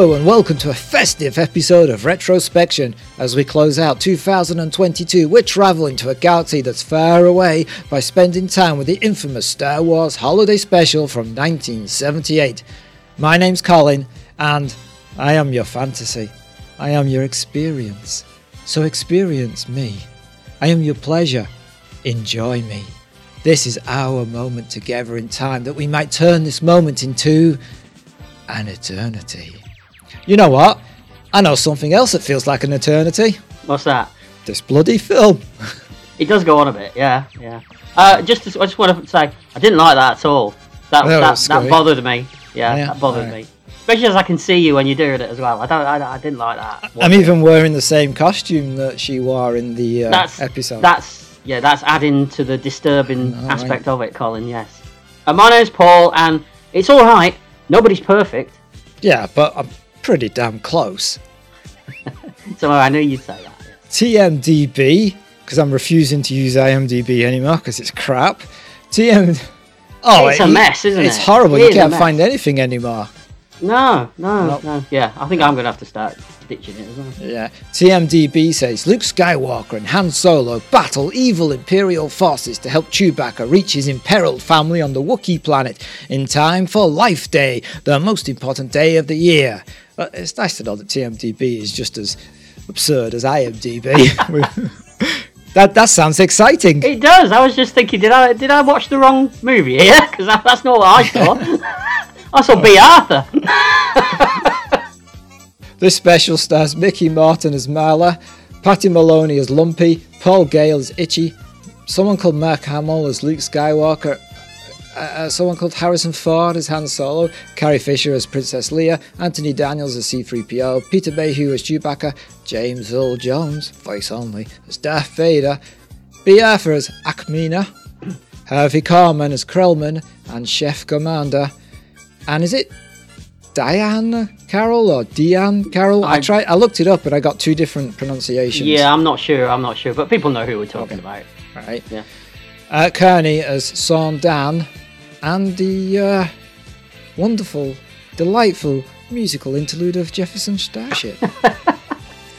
Hello and welcome to a festive episode of Retrospection. As we close out 2022, we're traveling to a galaxy that's far away by spending time with the infamous Star Wars Holiday Special from 1978. My name's Colin, and I am your fantasy. I am your experience. So experience me. I am your pleasure. Enjoy me. This is our moment together in time that we might turn this moment into an eternity. You know what? I know something else that feels like an eternity. What's that? This bloody film. It does go on a bit, yeah, yeah. Uh, just, to, I just want to say, I didn't like that at all. That No, that, that bothered me. Yeah, Yeah, that bothered alright. me. Especially as I can see you when you're doing it as well. I don't, I, I didn't like that. I'm even wearing the same costume that she wore in the uh, that's episode. That's yeah, that's adding to the disturbing Alright. aspect of it, Colin. Yes. Uh, my name's Paul, and it's all right. Nobody's perfect. Yeah, but I'm pretty damn close. So I know you'd say that. TMDB, because I'm refusing to use IMDb anymore because it's crap. TM. Oh, It's a mess, isn't It's it? It's horrible. It you can't find anything anymore. No, no, Nope. no. Yeah, I think I'm gonna have to start ditching it as well. Yeah. TMDB says Luke Skywalker and Han Solo battle evil Imperial forces to help Chewbacca reach his imperiled family on the Wookiee planet in time for Life Day, the most important day of the year. Uh, it's nice to know that TMDB is just as absurd as IMDb. that that sounds exciting. It does. I was just thinking, did I did I watch the wrong movie here? Because that, that's not what I saw. I saw Bea Arthur. This special stars Mickey Morton as Marla, Patty Maloney as Lumpy, Paul Gale as Itchy, someone called Mark Hamill as Luke Skywalker, uh, uh, someone called Harrison Ford as Han Solo, Carrie Fisher as Princess Leia, Anthony Daniels as C3PO, Peter Mayhew as Chewbacca, James Earl Jones, voice only, as Darth Vader, Bea Arthur as Ackmena, Harvey Korman as Krelman, and Chef Commander. And is it Diane Carroll or Deanne Carroll? I, I- tried. I looked it up, and I got two different pronunciations. Yeah, I'm not sure. I'm not sure, but people know who we're talking about. Right. Yeah. Uh, Carney as Saun Dann, and the uh, wonderful, delightful musical interlude of Jefferson Starship.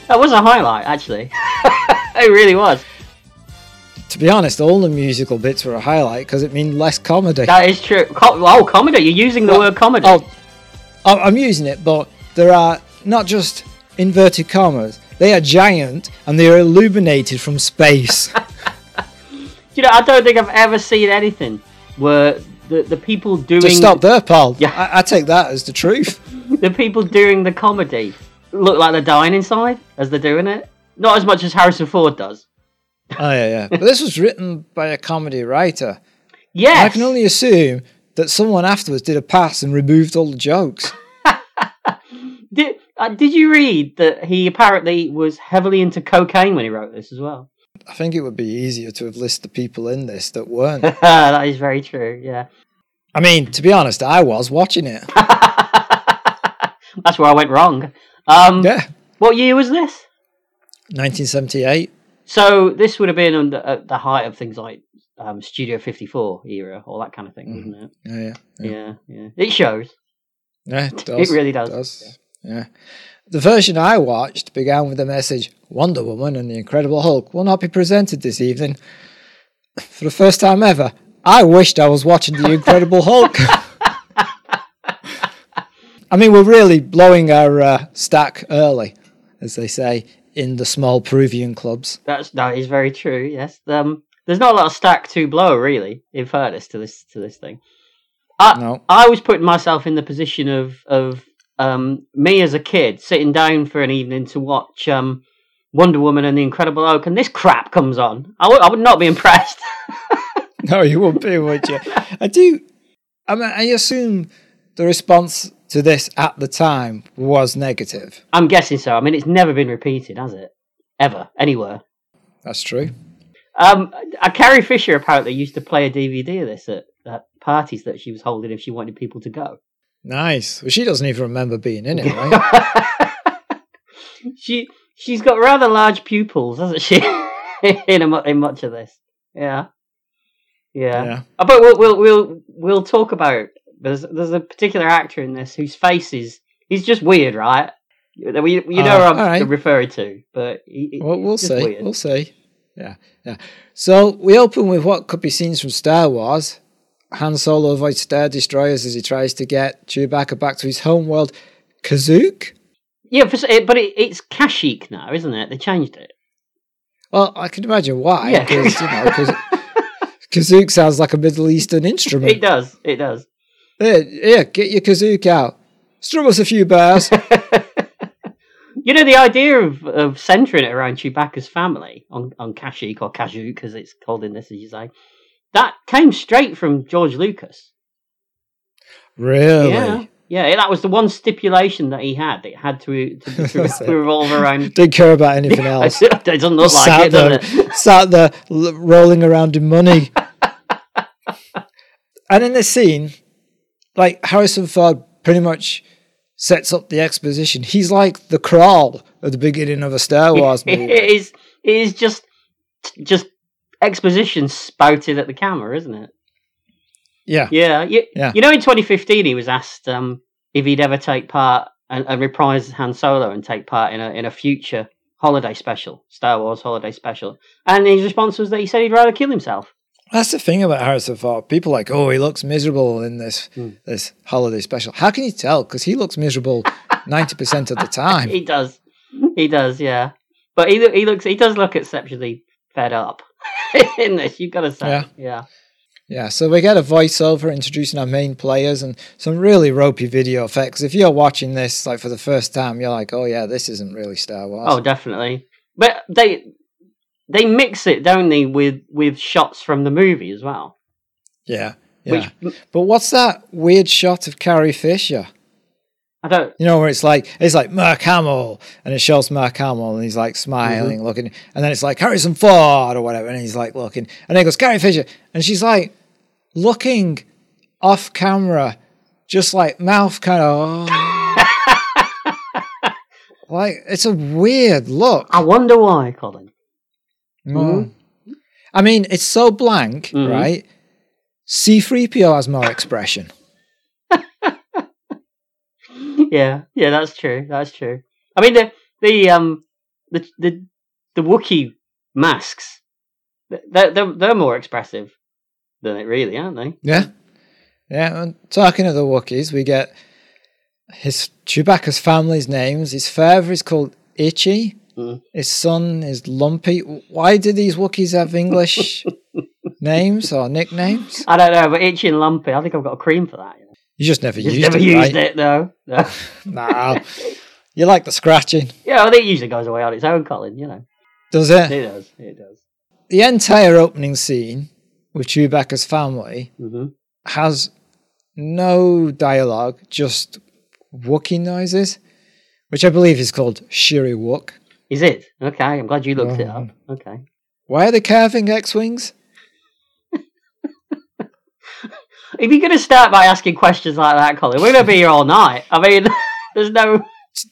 That was a highlight, actually. it really was. to be honest, all the musical bits were a highlight because it means less comedy. That is true. Oh, comedy. You're using the Well, word comedy. Oh, I'm using it, but there are not just inverted commas. They are giant and they are illuminated from space. you know, I don't think I've ever seen anything where the, the people doing Just stop there, Paul. Yeah. I, I take that as the truth. the people doing the comedy look like they're dying inside as they're doing it. Not as much as Harrison Ford does. Oh yeah, yeah. But this was written by a comedy writer. Yes. I can only assume that someone afterwards did a pass and removed all the jokes. Did, uh, did you read that he apparently was heavily into cocaine when he wrote this as well? I think it would be easier to have listed the people in this that weren't. that is very true, yeah. I mean, to be honest, I was watching it. That's where I went wrong. Um, Yeah, What year was this? 1978. So this would have been under, at the height of things like um, Studio 54 era, all that kind of thing, Mhm. wasn't it? Yeah, yeah, yeah. Yeah, yeah. It shows. Yeah, it does. It really does. Yeah. The version I watched began with the message Wonder Woman and the Incredible Hulk will not be presented this evening. For the first time ever, I wished I was watching the Incredible Hulk. I mean, we're really blowing our uh, stack early, as they say in the small Peruvian clubs. That's that is very true. Yes. Um, there's not a lot of stack to blow, really. In fairness to this to this thing, I No. I was putting myself in the position of of um, me as a kid sitting down for an evening to watch um, Wonder Woman and the Incredible Hulk, and this crap comes on. I would not be impressed. No, you wouldn't be, would you? I do. I mean, I assume the response to this at the time was negative. I'm guessing so. I mean, it's never been repeated, has it? Ever anywhere. That's true. Um, uh, Carrie Fisher apparently used to play a DVD of this at, at parties that she was holding if she wanted people to go. Nice. Well, she doesn't even remember being in it, right? she she's got rather large pupils, hasn't she? in a, in much of this, yeah, yeah. yeah. Uh, But we'll we'll we'll we'll talk about there's there's a particular actor in this whose face is He's just weird, right? You you know Uh, what I'm alright. referring to, but he, he- Well, we'll see. weird. We'll see. Yeah, yeah. So we open with what could be scenes from Star Wars. Han Solo avoids Star Destroyers as he tries to get Chewbacca back to his home world, Kazook. Yeah, for, eh, but it, it's Kashyyyk now, isn't it? They changed it. Well, I can imagine why. Yeah. Because, you know, 'cause Kazook sounds like a Middle Eastern instrument. It does. It does. Yeah, yeah, get your Kazook out. Strum us a few bars. You know, the idea of, of centering it around Chewbacca's family on, on Kashyyyk or Kashyyyk, as it's called in this, as you say, that came straight from George Lucas. really? Yeah. Yeah, that was the one stipulation that he had. It had to, to, to, revolve around. Didn't care about anything else. it doesn't look like sat it, there, sat there l- rolling around in money. and in this scene, like Harrison Ford pretty much sets up the exposition. He's like the crawl at the beginning of a Star Wars movie. it is. It is just just exposition spouted at the camera, isn't it? yeah. Yeah, you, Yeah. You know, in 2015, he was asked um, if he'd ever take part and, and reprise Han Solo and take part in a in a future holiday special, Star Wars holiday special. And his response was that he said he'd rather kill himself. That's the thing about Harrison Ford. People are like, oh, he looks miserable in this Hmm. this holiday special. How can you tell? Because he looks miserable ninety percent of the time. He does, he does, yeah. But he he looks he does look exceptionally fed up in this. You've got to say, Yeah. yeah. Yeah, so we get a voiceover introducing our main players and some really ropey video effects. If you're watching this like for the first time, you're like, "Oh yeah, this isn't really Star Wars." Oh, definitely. But they they mix it, don't they, with with shots from the movie as well. yeah, yeah. Which But what's that weird shot of Carrie Fisher? I don't. You know where it's like it's like Mark Hamill, and it shows Mark Hamill, and he's like smiling, Mm-hmm. looking, and then it's like Harrison Ford or whatever, and he's like looking, and then it goes Carrie Fisher, and she's like looking off camera, just like mouth kind of. like it's a weird look. I wonder why, Colin. Mm. I mean, it's so blank, Mhm. right? C3PO has more expression. Yeah, yeah, that's true. That's true. I mean, the the um the the the Wookiee masks, they're they're, they're more expressive than it really, aren't they? Yeah. Yeah. And talking of the Wookiees, we get his Chewbacca's family's names. His father is called Itchy. Mm. His son is Lumpy. Why do these Wookiees have English names or nicknames? I don't know, but itchy and lumpy. I think I've got a cream for that. You just never Just used never it. used right? it though. No. Nah. You like the scratching, yeah, I think it usually goes away on its own, Colin. You know, does it? it does. It does. The entire opening scene with Chewbacca's family hmm has no dialogue, just Wookiee noises, which I believe is called Shyriiwook. Is it okay? I'm glad you looked it Oh. up. Okay. Why are they carving X-wings? If you're going to start by asking questions like that, Colin, we're going to be here all night. I mean, there's no,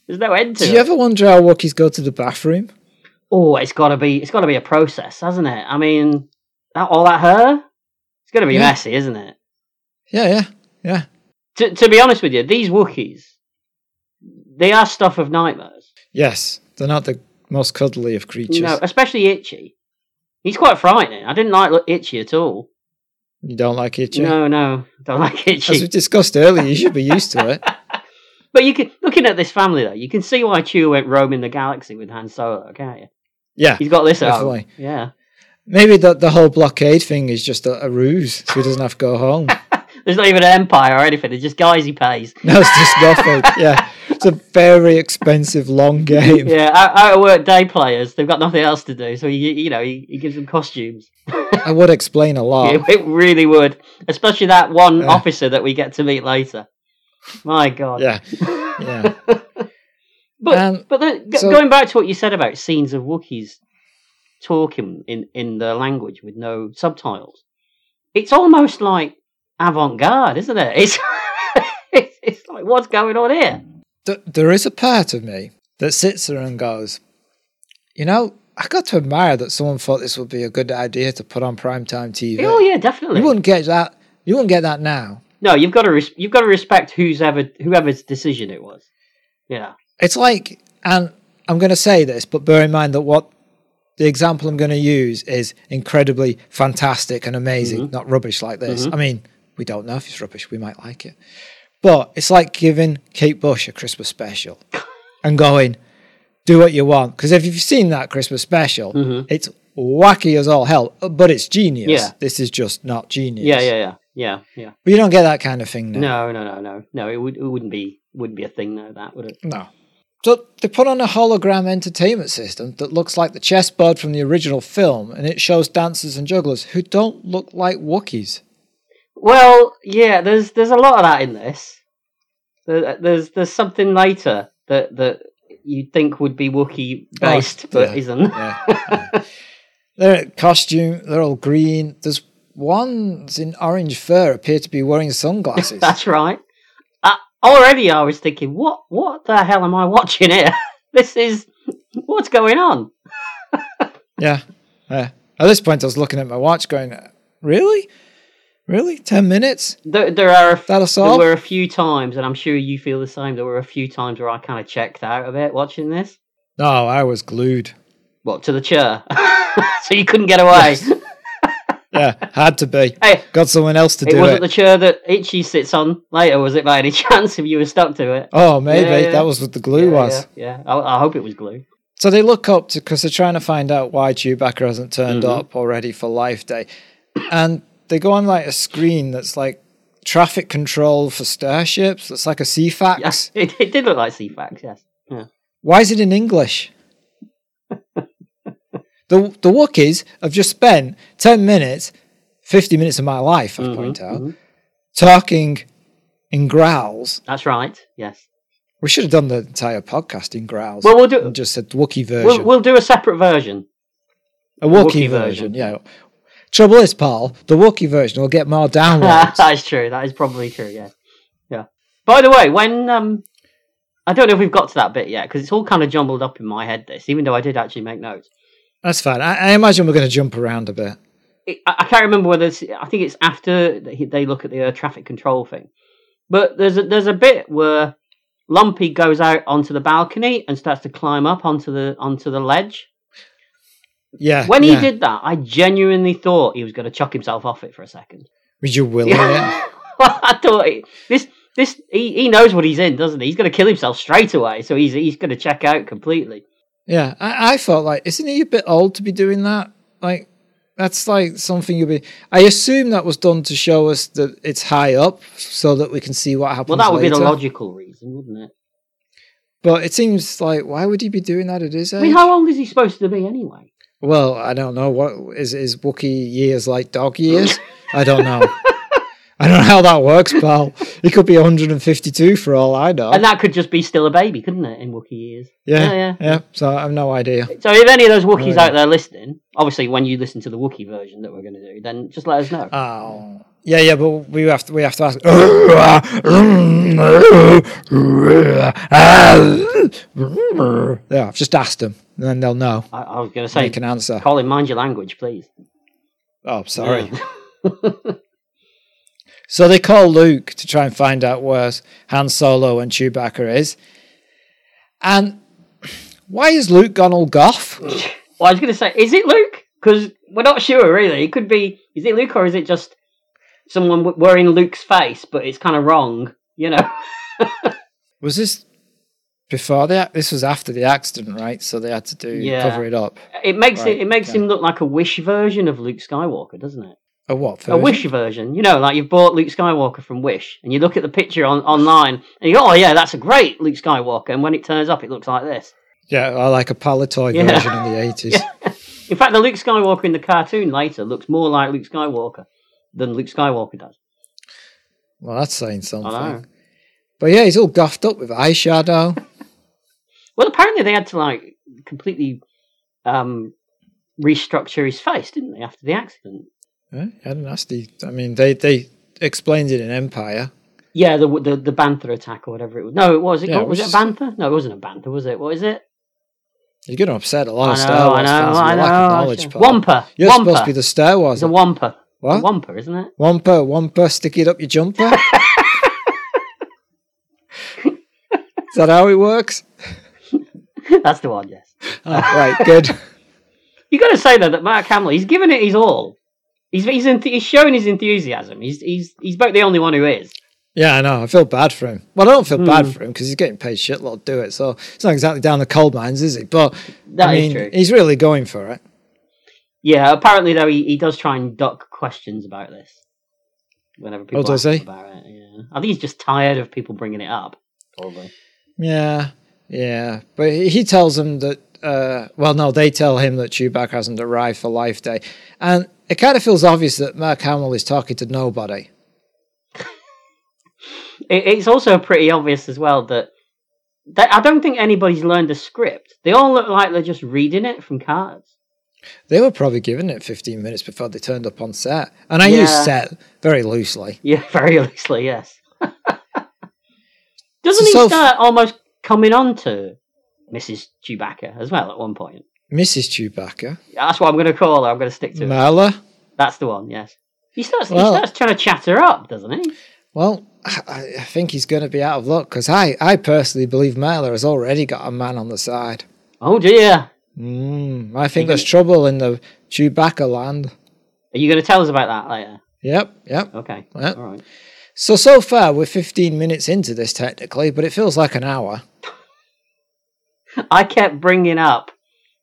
there's no end to Do it. you ever wonder how Wookiees go to the bathroom? oh, it's got to be, it's got to be a process, hasn't it? I mean, that all that hair, it's going to be Yeah. messy, isn't it? Yeah, yeah, yeah. To, to be honest with you, these Wookiees, they are stuff of nightmares. Yes, they're not the most cuddly of creatures. No, especially Itchy. He's quite frightening. I didn't like Itchy at all. You don't like Itchy? No, no, don't like it. As we discussed earlier, you should be used to it. But you can looking at this family though, you can see why Chew went roaming the galaxy with Han Solo, can't you? Yeah, He's got this. Definitely. Yeah. maybe the, the whole blockade thing is just a, a ruse, so he doesn't have to go home. There's not even an empire or anything. It's just guys he pays. No, it's just nothing. Yeah, it's a very expensive long game. Yeah, out, out of work day players. They've got nothing else to do, so he, you know, he, he gives them costumes. I would explain a lot. It, it really would, especially that one Yeah. officer that we get to meet later. My God. Yeah, yeah. But Um, but the, go- so- going back to what you said about scenes of Wookiees talking in in the language with no subtitles, it's almost like avant-garde, isn't it? It's it's, it's like what's going on here? Th- there is a part of me that sits there and goes, you know, I got to admire that someone thought this would be a good idea to put on primetime TV. Oh yeah, definitely. You wouldn't get that. You wouldn't get that now. No, you've got to res- you've got to respect who's ever whoever's decision it was. Yeah. It's like, and I'm going to say this, but bear in mind that what the example I'm going to use is incredibly fantastic and amazing, Mhm. not rubbish like this. Mhm. I mean, we don't know if it's rubbish, we might like it. But it's like giving Kate Bush a Christmas special and going, do what you want. Because if you've seen that Christmas special, Mhm. it's wacky as all hell, but it's genius. Yeah. This is just not genius. Yeah, yeah, yeah, yeah, yeah. But you don't get that kind of thing now. No, no, no, no, no. It would it wouldn't be wouldn't be a thing though. That would it? No. So they put on a hologram entertainment system that looks like the chessboard from the original film, and it shows dancers and jugglers who don't look like Wookiees. Well, yeah. There's there's a lot of that in this. There- There's there's something later that that you'd think would be Wookiee based, Oh, but yeah. isn't. Yeah. they're costume, they're all green. There's ones in orange fur appear to be wearing sunglasses. That's right. Uh, already, I was thinking, what what the hell am I watching here? this is what's going on. yeah. yeah. At this point, I was looking at my watch going, really? Really? 10 minutes? There, there are a f- That's there were a few times, and I'm sure you feel the same. There were a few times where I kind of checked out a bit watching this. No, I was glued. What to the chair, so you couldn't get away. Yeah, had to be. Hey, Got someone else to it do it. wasn't it. the chair that Itchy sits on later, was it? By any chance, if you were stuck to it? Oh, maybe. Yeah, yeah. That was what the glue yeah, was. Yeah, yeah. I, I hope it was glue. So they look up to because they're trying to find out why Chewbacca hasn't turned Mhm. up already for Life Day, and they go on like a screen that's like traffic control for starships. That's like a Ceefax. Yes, it, it did look like Ceefax. Yes. Yeah. Why is it in English? the the Wookiees have just spent ten minutes, fifty minutes of my life. I Mhm, point out mhm. talking in growls. That's right. Yes. We should have done the entire podcast in growls. Well, we'll do. and just said Wookiee version. We'll, we'll do a separate version. A Wookiee, Wookiee version, version. yeah. Trouble is, Paul, the Wookiee version will get more downloads. that is true. That is probably true. Yeah. Yeah. By the way, when um, I don't know if we've got to that bit yet because it's all kind of jumbled up in my head. This, even though I did actually make notes. That's fine. I, I imagine we're going to jump around a bit. it, I I can't remember whether it's, I think it's after they look at the air traffic control thing, but there's a, there's a bit where Lumpy goes out onto the balcony and starts to climb up onto the onto the ledge. Yeah. When yeah. he did that, I genuinely thought he was going to chuck himself off it for a second. was you willing it? I thought he, this this he, he knows what he's in, doesn't he? He's going to kill himself straight away, so he's he's going to check out completely. Yeah. I, I felt like, isn't he a bit old to be doing that? Like, that's like something you'll be. I assume that was done to show us that it's high up so that we can see what happens. Well, that would be the logical reason, wouldn't it? But it seems like, why would he be doing that at his age? I mean, how old is he supposed to be anyway? Well, I don't know. What is is Wookiee years like dog years? I don't know. I don't know how that works, pal. He could be 152 for all I know. And that could just be still a baby, couldn't it, in Wookiee years? yeah, yeah, yeah, yeah. So I have no idea. So if any of those Wookiees out there listening, obviously when you listen to the Wookiee version that we're going to do, then just let us know. Oh, yeah, yeah. But we have to we have to ask. yeah, I've just asked them, and then they'll know. I, I was going to say, you can answer. Colin, mind your language, please. Oh, sorry. Yeah. So they call Luke to try and find out where Han Solo and Chewbacca is. And why is Luke gone all goth? well, I was going to say, is it Luke? Because we're not sure, really. It could be, is it Luke or is it just someone w- wearing Luke's face, but it's kind of wrong, you know? Was this before the? This was after the accident, right? So they had to do Yeah. cover it up. It makes Right, it, it makes okay. him look like a Wish version of Luke Skywalker, doesn't it? A what? A? Wish version. You know, like you've bought Luke Skywalker from Wish, and you look at the picture on online, and you go, "Oh yeah, that's a great Luke Skywalker." And when it turns up, it looks like this. Yeah, or like a Palitoy Yeah. version in the eighties. Yeah. In fact, the Luke Skywalker in the cartoon later looks more like Luke Skywalker than Luke Skywalker does. Well, that's saying know. something. But yeah, he's all guffed up with eyeshadow. Well, apparently they had to like completely um, restructure his face, didn't they, after the accident? yeah, had a nasty. I mean, they they explained it in Empire. Yeah, the the, the bantha attack or whatever it was. No, it was. It Yeah, it was, was- it a bantha? No, it wasn't a Bantha, was it? What is it? You're going to upset a lot I of know, Star Wars I know, fans I know. I knowledge. Wampa. You're Wampa. supposed to be the Star Wars. The wampa. What? Wampa, isn't it? Wampa, wampa, stick it up your jumper. Is that how it works? That's the one. Yes. Oh, right, good. You got to say though that Mark Hamill, he's given it his all. He's he's, enth- he's showing his enthusiasm. He's he's he's about the only one who is. Yeah, I know. I feel bad for him. Well, I don't feel bad Hmm. for him because he's getting paid shitload to do it. So it's not exactly down the coal mines, is he? But That I is mean, true. he's really going for it. Yeah. Apparently though, he, he does try and duck questions about this. Whenever people Oh, ask him he? about it, yeah. I think he's just tired of people bringing it up. Probably. Yeah, yeah. But he he tells them that. Uh, well, no, they tell him that Chewbacca hasn't arrived for Life Day, and it kind of feels obvious that Mark Hamill is talking to nobody. It, it's also pretty obvious as well that, that I don't think anybody's learned the script. They all look like they're just reading it from cards. They were probably given it 15 minutes before they turned up on set, and I Yeah. use set very loosely. Yeah, very loosely, yes. Doesn't So- he start almost coming on to Mrs. Chewbacca as well at one point? Mrs. Chewbacca, That's what I'm going to call her. I'm going to stick to it. Marla. That's the one, yes. He starts, Well- he starts trying to chat her up, doesn't he? Well, I, I think he's going to be out of luck because I, I personally believe Marla has already got a man on the side. Oh dear. Mm, I think there's trouble in the Chewbacca land. Are you going to tell us about that later? Yep, yep. Okay. Yep. All right. So so far we're 15 minutes into this technically, but it feels like an hour. I kept bringing up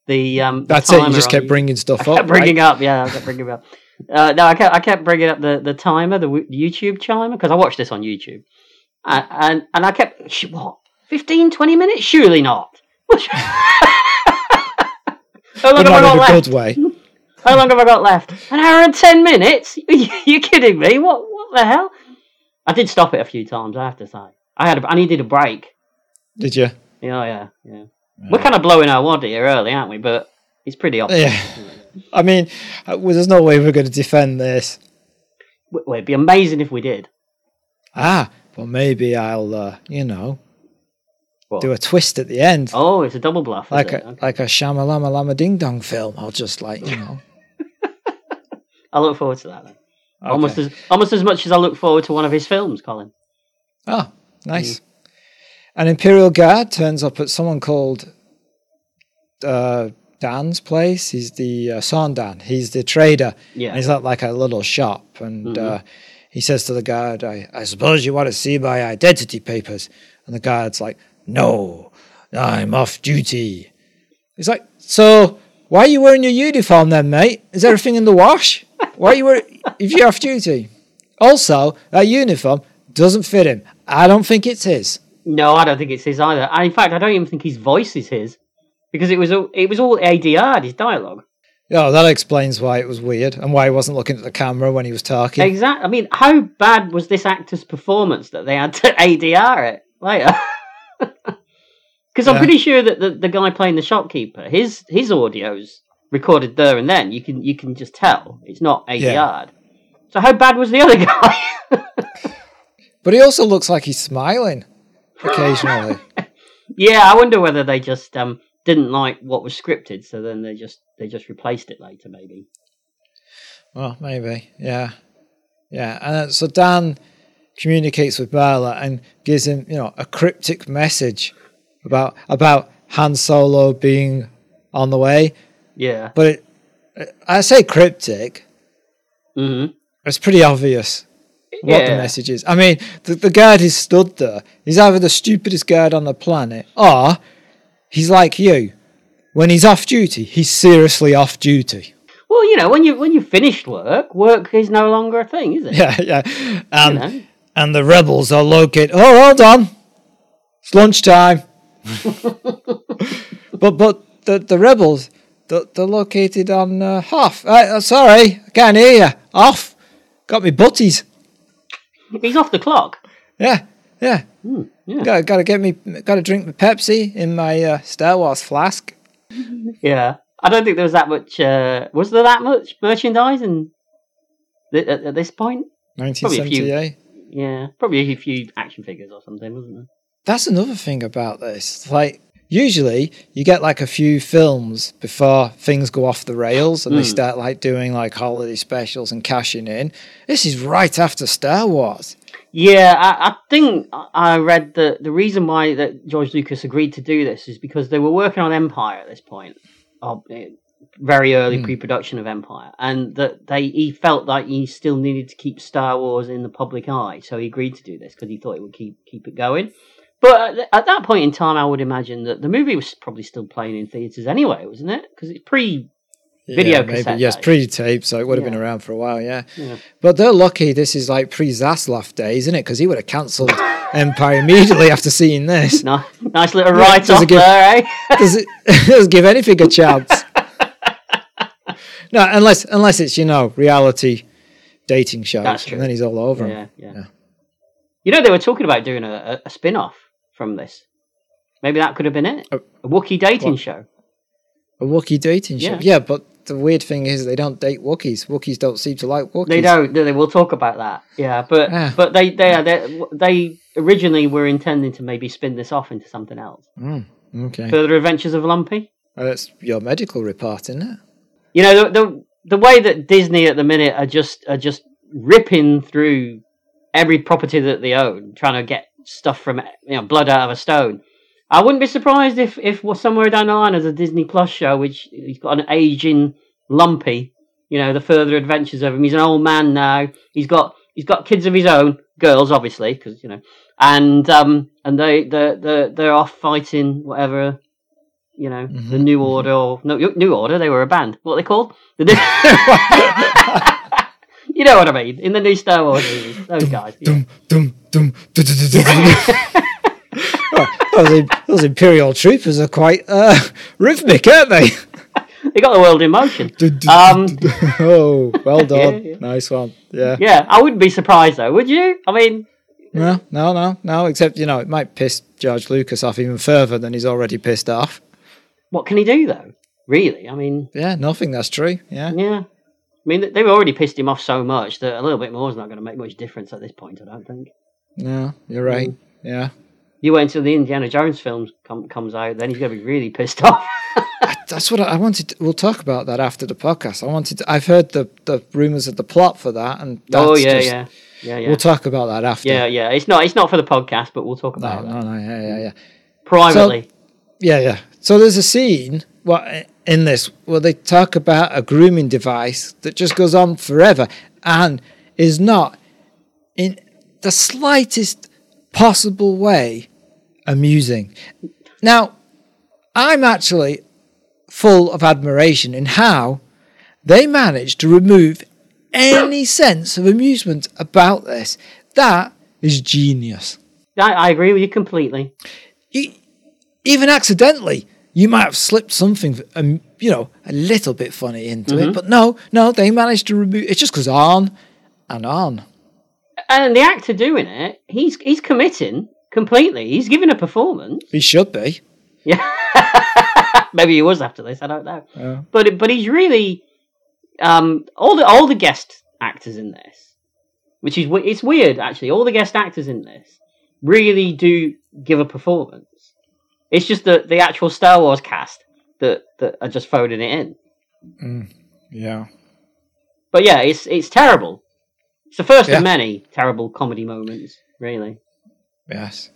the. Um, the That's it. You just kept you- bringing stuff I up. kept bringing right? up, yeah, I kept bringing up. Uh, no, I kept, I kept bringing up the, the timer, the YouTube timer, because I watched this on YouTube. Uh, and and I kept, what, 15, 20 minutes? Surely not. How long But have I got left? good way. How long have I got left? An hour and 10 minutes? You, you kidding me? What, what the hell? I did stop it a few times, I have to say. I had a, I needed a break. Did you? Yeah, yeah, yeah. We're kind of blowing our wad here early, aren't we? But it's pretty obvious. Yeah. I mean, uh, well, there's no way we're going to defend this. Well, it'd be amazing if we did. Ah, well, maybe I'll, uh, you know, What? do a twist at the end. Oh, it's a double bluff. like a Okay. like a Shamalama Lama Ding Dong film. I'll just like you know. I look forward to that. Then. Almost as almost as much as I look forward to one of his films, Colin. Oh, nice. An Imperial Guard turns up at someone called uh, Dan's place. He's the uh, Sondan. He's the trader. Yeah. And he's at like a little shop. And Mhm. uh, he says to the guard, I, I suppose you want to see my identity papers. And the guard's like, No, I'm off duty. He's like, So why are you wearing your uniform then, mate? Is everything in the wash? Why are you wearing if you're off duty? Also, that uniform doesn't fit him. I don't think it's his. No, I don't think it's his either. And in fact, I don't even think his voice is his because it was all it was all ADR, his dialogue. Oh, that explains why it was weird and why he wasn't looking at the camera when he was talking. Exactly. I mean, how bad was this actor's performance that they had to ADR it later? Because I'm pretty sure that the, the guy playing the shopkeeper, his his audio's recorded there and then. You can you can just tell it's not ADR'd. Yeah. So how bad was the other guy? But he also looks like he's smiling occasionally. yeah, I wonder whether they just um didn't like what was scripted, so then they just they just replaced it later, maybe. well, maybe. Yeah. Yeah. And uh, so Dan communicates with Marla and gives him, you know, a cryptic message about about Han Solo being on the way. Yeah. But it, I say cryptic, hmm it's pretty obvious what the message is. I mean, the, the guard who stood there, he's either the stupidest guard on the planet or he's like you. When he's off duty, he's seriously off duty. Well, you know, when you when you finished work, work is no longer a thing, is it? Yeah, yeah. You know? And the rebels are located. Oh, hold on. It's lunchtime. but but the, the rebels, they're, they're located on uh, Hoff. Uh, uh, sorry, I can't hear you. Off. Got me butties. He's off the clock. Yeah, yeah. Hmm, yeah. Got got to get me. Got to drink my Pepsi in my uh, Star Wars flask. Yeah. I don't think there was that much. Uh, was there that much merchandise in th- at, at this point? Nineteen a few. seventy eight. Yeah, probably a few action figures or something, wasn't there? That's another thing about this. Like usually you get like a few films before things go off the rails and they Mm. start like doing like holiday specials and cashing in. This is right after Star Wars. Yeah, I, I think I- read that the reason why that George Lucas agreed to do this is because they were working on Empire at this point, of eh, very early Hmm. pre-production of Empire, and that they he felt like he still needed to keep Star Wars in the public eye, so he agreed to do this because he thought it would keep keep it going. But at, at that point in time, I would imagine that the movie was probably still playing in theaters anyway, wasn't it? Because it's pre. Video yeah, maybe. Yes, pre-tape, so it would have been around for a while. Yeah, Yeah. but they're lucky. This is like pre-Zaslav days, isn't it? Because he would have cancelled Empire immediately after seeing this. Nice, nice little Yeah, write does off it there, eh? Does it doesn't give anything a chance? No, unless unless it's you know reality dating shows, and then he's all over. Yeah, yeah, Yeah. You know, they were talking about doing a, a, spin off from this. Maybe that could have been it. A- A Wookiee dating what? show. A Wookiee dating show. Yeah. Yeah. but the weird thing is they don't date Wookiees. Wookiees don't seem to like Wookiees. They don't, do they? We'll talk about that. Yeah, but Yeah. but they they they they originally were intending to maybe spin this off into something else. Mm, okay. Further Adventures of Lumpy. Well, that's your medical report, isn't it? You know the the the way that Disney at the minute are just are just ripping through every property that they own, trying to get stuff from you know blood out of a stone. I wouldn't be surprised if if somewhere down the line there's a Disney Plus show which he's got an aging Lumpy. You know the further adventures of him. He's an old man now. He's got he's got kids of his own, girls obviously, because you know, and um and they they they they're off fighting whatever. You know the Mhm, New mhm. Order or no New Order. They were a band. What are they called? The New- you know what I mean? In the new Star Wars movies, those guys. Dum, dum, dum, du- du- du- du- du. Oh, those, those Imperial troopers are quite uh, rhythmic, aren't they? They got the world in motion. Um, oh, well done. Yeah, yeah. Nice one. Yeah. Yeah, I wouldn't be surprised though, would you? I mean, No, no, no, no. Except, you know, it might piss George Lucas off even further than he's already pissed off. What can he do though? Really? I mean, Yeah, nothing. That's true. Yeah. yeah. I mean, they've already pissed him off so much that a little bit more is not going to make much difference at this point. I don't think. No, you're right. Mm. Yeah. You wait until the Indiana Jones film com- comes out, then he's going to be really pissed off. That's what I, I wanted. To, we'll talk about that after the podcast. I wanted. To, I've heard the the rumors of the plot for that, and that's oh yeah, just- yeah, yeah, yeah. We'll talk about that after. yeah, yeah. It's not. It's not for the podcast, but we'll talk about no, that no. Yeah, yeah, yeah. privately. Yeah, yeah. So there's a scene well, in this where they talk about a grooming device that just goes on forever and is not in the slightest possible way amusing. Now, I'm actually full of admiration in how they managed to remove any sense of amusement about this. That is genius. I, I agree with you completely. you, even accidentally, you might have slipped something, um, you know, a little bit funny into it. But no, no, they managed to remove. It just goes on and on. And the actor doing it, he's he's committing completely. He's giving a performance. He should be. Yeah, maybe he was after this. I don't know. Yeah. But but he's really um all the all the guest actors in this, which is it's weird actually. All the guest actors in this really do give a performance. It's just the the actual Star Wars cast that that are just phoning it in. Yeah. But yeah, it's it's terrible. It's the first Yeah. of many terrible comedy moments, really. Yes.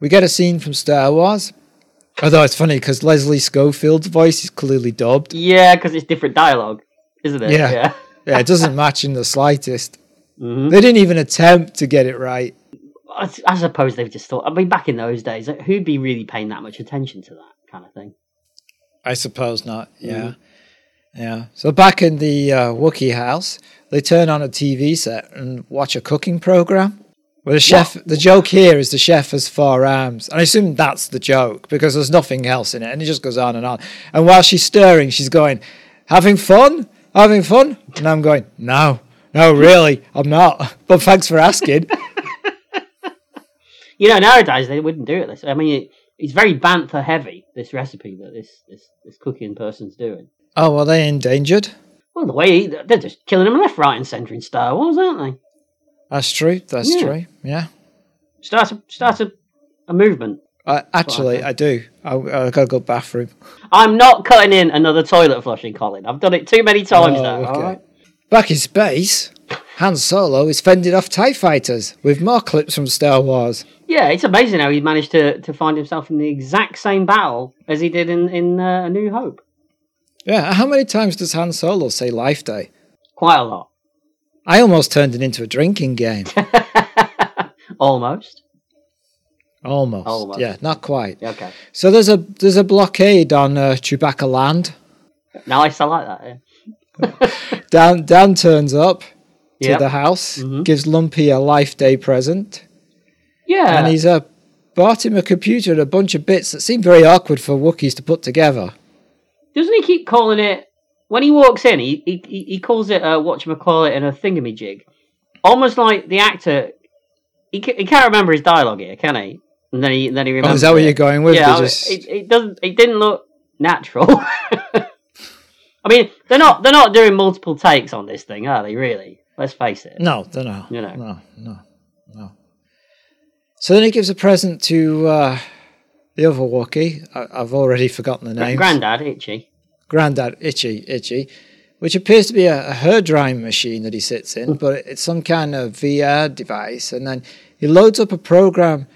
We get a scene from Star Wars. Although it's funny because Leslie Schofield's voice is clearly dubbed. Yeah, because it's different dialogue, isn't it? Yeah. yeah. Yeah, it doesn't match in the slightest. hmm They didn't even attempt to get it right. I, I suppose they've just thought. I mean, back in those days, who'd be really paying that much attention to that kind of thing? I suppose not. Yeah. Yeah. So back in the uh, Wookiee house, they turn on a TV set and watch a cooking program. Where the chef, the joke here is the chef has four arms. And I assume that's the joke because there's nothing else in it. And it just goes on and on. And while she's stirring, she's going, having fun? Having fun? And I'm going, no, no, really, I'm not. But thanks for asking. You know, nowadays they wouldn't do it. This, I mean, it, it's very bantha heavy. This recipe that this this this cooking person's doing. oh, are they endangered? Well, the way they're just killing them left, right, and centre in Star Wars, aren't they? That's true. That's Yeah. true. Yeah. Start a start a, a movement. Uh, actually, think. I do. I, I gotta go bathroom. I'm not cutting in another toilet flushing, Colin. I've done it too many times Oh, now. okay. all right? Back in space, Han Solo is fending off TIE fighters with more clips from Star Wars. Yeah, it's amazing how he managed to, to find himself in the exact same battle as he did in, in uh, A New Hope. Yeah, how many times does Han Solo say Life Day? Quite a lot. I almost turned it into a drinking game. Almost. Almost. Almost. Yeah, not quite. Okay. So there's a there's a blockade on uh, Chewbacca land. Nice, I like that. Yeah. Dan Dan turns up to Yep. the house, Mhm. gives Lumpy a Life Day present, Yeah. and he's uh, bought him a computer and a bunch of bits that seem very awkward for Wookiees to put together. Doesn't he keep calling it when he walks in? He he, he calls it a whatchamacallit and a thingamajig, almost like the actor. He he can't remember his dialogue here, can he? And then he then he Oh, remembers. is that what it. you're going with? Yeah, just- it, it doesn't. It didn't look natural. I mean, they're not they're not doing multiple takes on this thing, are they? Really? Let's face it. No, no, no, You know. no, no, no. So then he gives a present to uh, the other Wookiee. I, I've already forgotten the name. Grandad, itchy. Grandad Itchy Itchy, which appears to be a, a hair drying machine that he sits in, but it's some kind of VR device. And then he loads up a program,